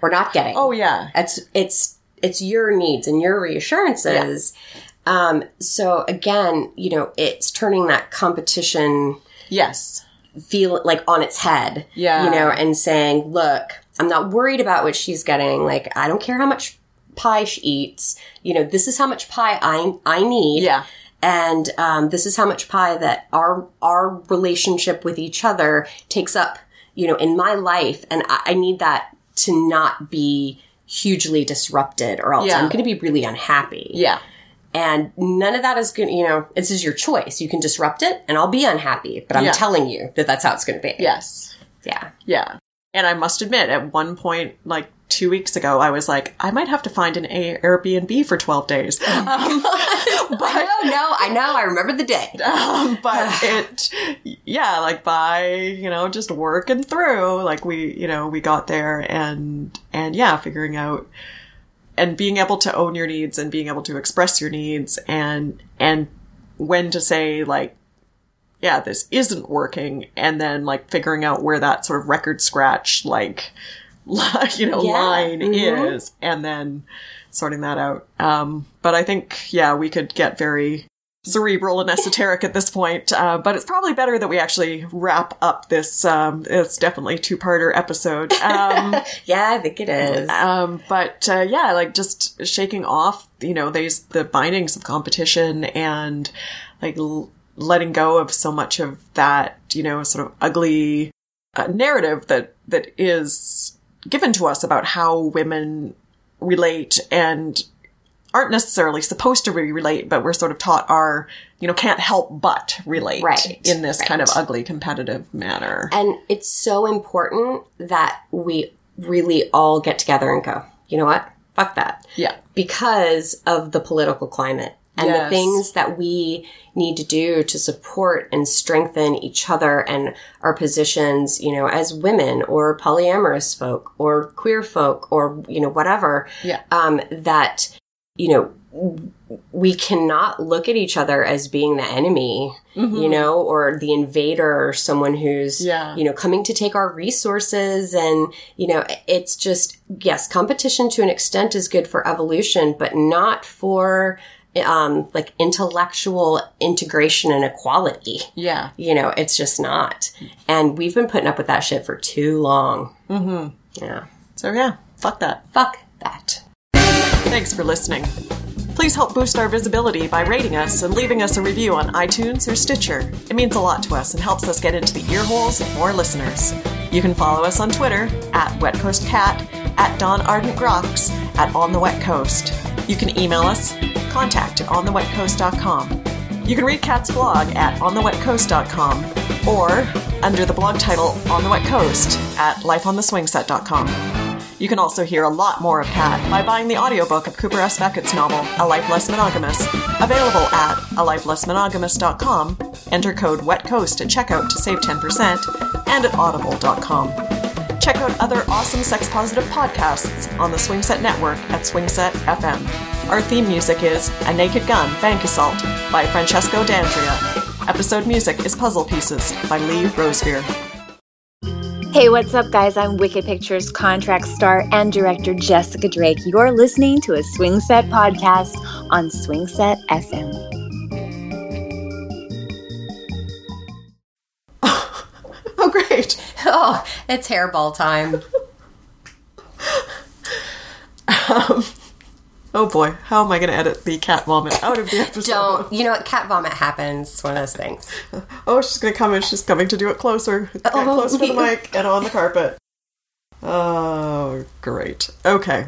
Speaker 2: or not getting
Speaker 1: oh yeah.
Speaker 2: it's it's it's your needs and your reassurances um so again you know it's turning that competition
Speaker 1: Yes.
Speaker 2: feel like on its head.
Speaker 1: Yeah.
Speaker 2: You know, and saying, look, I'm not worried about what she's getting. Like, I don't care how much pie she eats. You know, this is how much pie I, I need.
Speaker 1: Yeah.
Speaker 2: And, um, this is how much pie that our, our relationship with each other takes up, you know, in my life. And I, I need that to not be hugely disrupted or else
Speaker 1: Yeah.
Speaker 2: I'm going to be really unhappy.
Speaker 1: Yeah.
Speaker 2: And none of that is going to, you know, this is your choice. You can disrupt it and I'll be unhappy, but I'm
Speaker 1: Yeah.
Speaker 2: telling you that that's how it's going to be.
Speaker 1: Yes.
Speaker 2: Yeah.
Speaker 1: Yeah. And I must admit, at one point, like two weeks ago, I was like, I might have to find an Airbnb for 12 days. (laughs) Um, (laughs)
Speaker 2: I know, no, I know. I remember the day. (laughs)
Speaker 1: um, but (sighs) it, yeah, like by, you know, just working through, like we, you know, we got there and, and yeah, figuring out and being able to own your needs and being able to express your needs and, and when to say like, yeah, this isn't working, and then like figuring out where that sort of record scratch, like, (laughs) you know,
Speaker 2: Yeah.
Speaker 1: line
Speaker 2: Mhm.
Speaker 1: is, and then sorting that out. Um, but I think, yeah, we could get very cerebral and esoteric at this point, uh, but it's probably better that we actually wrap up this, um, it's definitely two-parter episode. (laughs) Um,
Speaker 2: Yeah, I think it is.
Speaker 1: um, but uh, yeah, like just shaking off, you know, these the bindings of competition and like l- letting go of so much of that, you know, sort of ugly uh, narrative that that is given to us about how women relate and aren't necessarily supposed to re- relate, but we're sort of taught are, you know, can't help but relate
Speaker 2: Right,
Speaker 1: in this kind of ugly competitive manner.
Speaker 2: and it's so important that we really all get together and go, you know what? Fuck that.
Speaker 1: yeah.
Speaker 2: because of the political climate and
Speaker 1: Yes.
Speaker 2: the things that we need to do to support and strengthen each other and our positions, you know, as women or polyamorous folk or queer folk or, you know, whatever,
Speaker 1: Yeah.
Speaker 2: um, that, you know, we cannot look at each other as being the enemy, you know, or the invader or someone who's,
Speaker 1: Yeah.
Speaker 2: you know, coming to take our resources. And, you know, it's just, yes, competition to an extent is good for evolution, but not for um, like intellectual integration and equality.
Speaker 1: Yeah.
Speaker 2: You know, it's just not. And we've been putting up with that shit for too long. Mm-hmm. Yeah.
Speaker 1: So yeah, fuck that.
Speaker 2: Fuck that.
Speaker 1: Thanks for listening. Please help boost our visibility by rating us and leaving us a review on iTunes or Stitcher. It means a lot to us and helps us get into the ear holes of more listeners. You can follow us on Twitter at Wet Coast Kat, at Dawn Ardent Grox, at On the Wet Coast. You can email us, contact at onthewetcoast.com. You can read Kat's blog at onthewetcoast.com or under the blog title On the Wet Coast at lifeontheswingset.com. You can also hear a lot more of Kat by buying the audiobook of Cooper S. Beckett's novel, A Life Less Monogamous, available at alifelessmonogamous.com. Enter code WETCOAST at checkout to save 10% and at audible.com. Check out other awesome sex positive podcasts on the Swingset Network at Swingset FM. Our theme music is A Naked Gun Bank Assault by Francesco D'Andrea. Episode music is Puzzle Pieces by Lee Rosevere.
Speaker 3: Hey, what's up, guys? I'm Wicked Pictures contract star and director Jessica Drake. You're listening to a Swing Set podcast on Swing Set FM. (laughs)
Speaker 1: Oh, great.
Speaker 2: Oh, it's hairball time. (laughs)
Speaker 1: Um, oh boy, how am I going to edit the cat vomit out of the (laughs) episode?
Speaker 2: Don't. You know what? Cat vomit happens. It's one of those things. (laughs)
Speaker 1: Oh, she's going to come and she's coming to do it closer. Get
Speaker 2: Oh,
Speaker 1: closer to the (laughs) mic and on the carpet. Oh, great. Okay.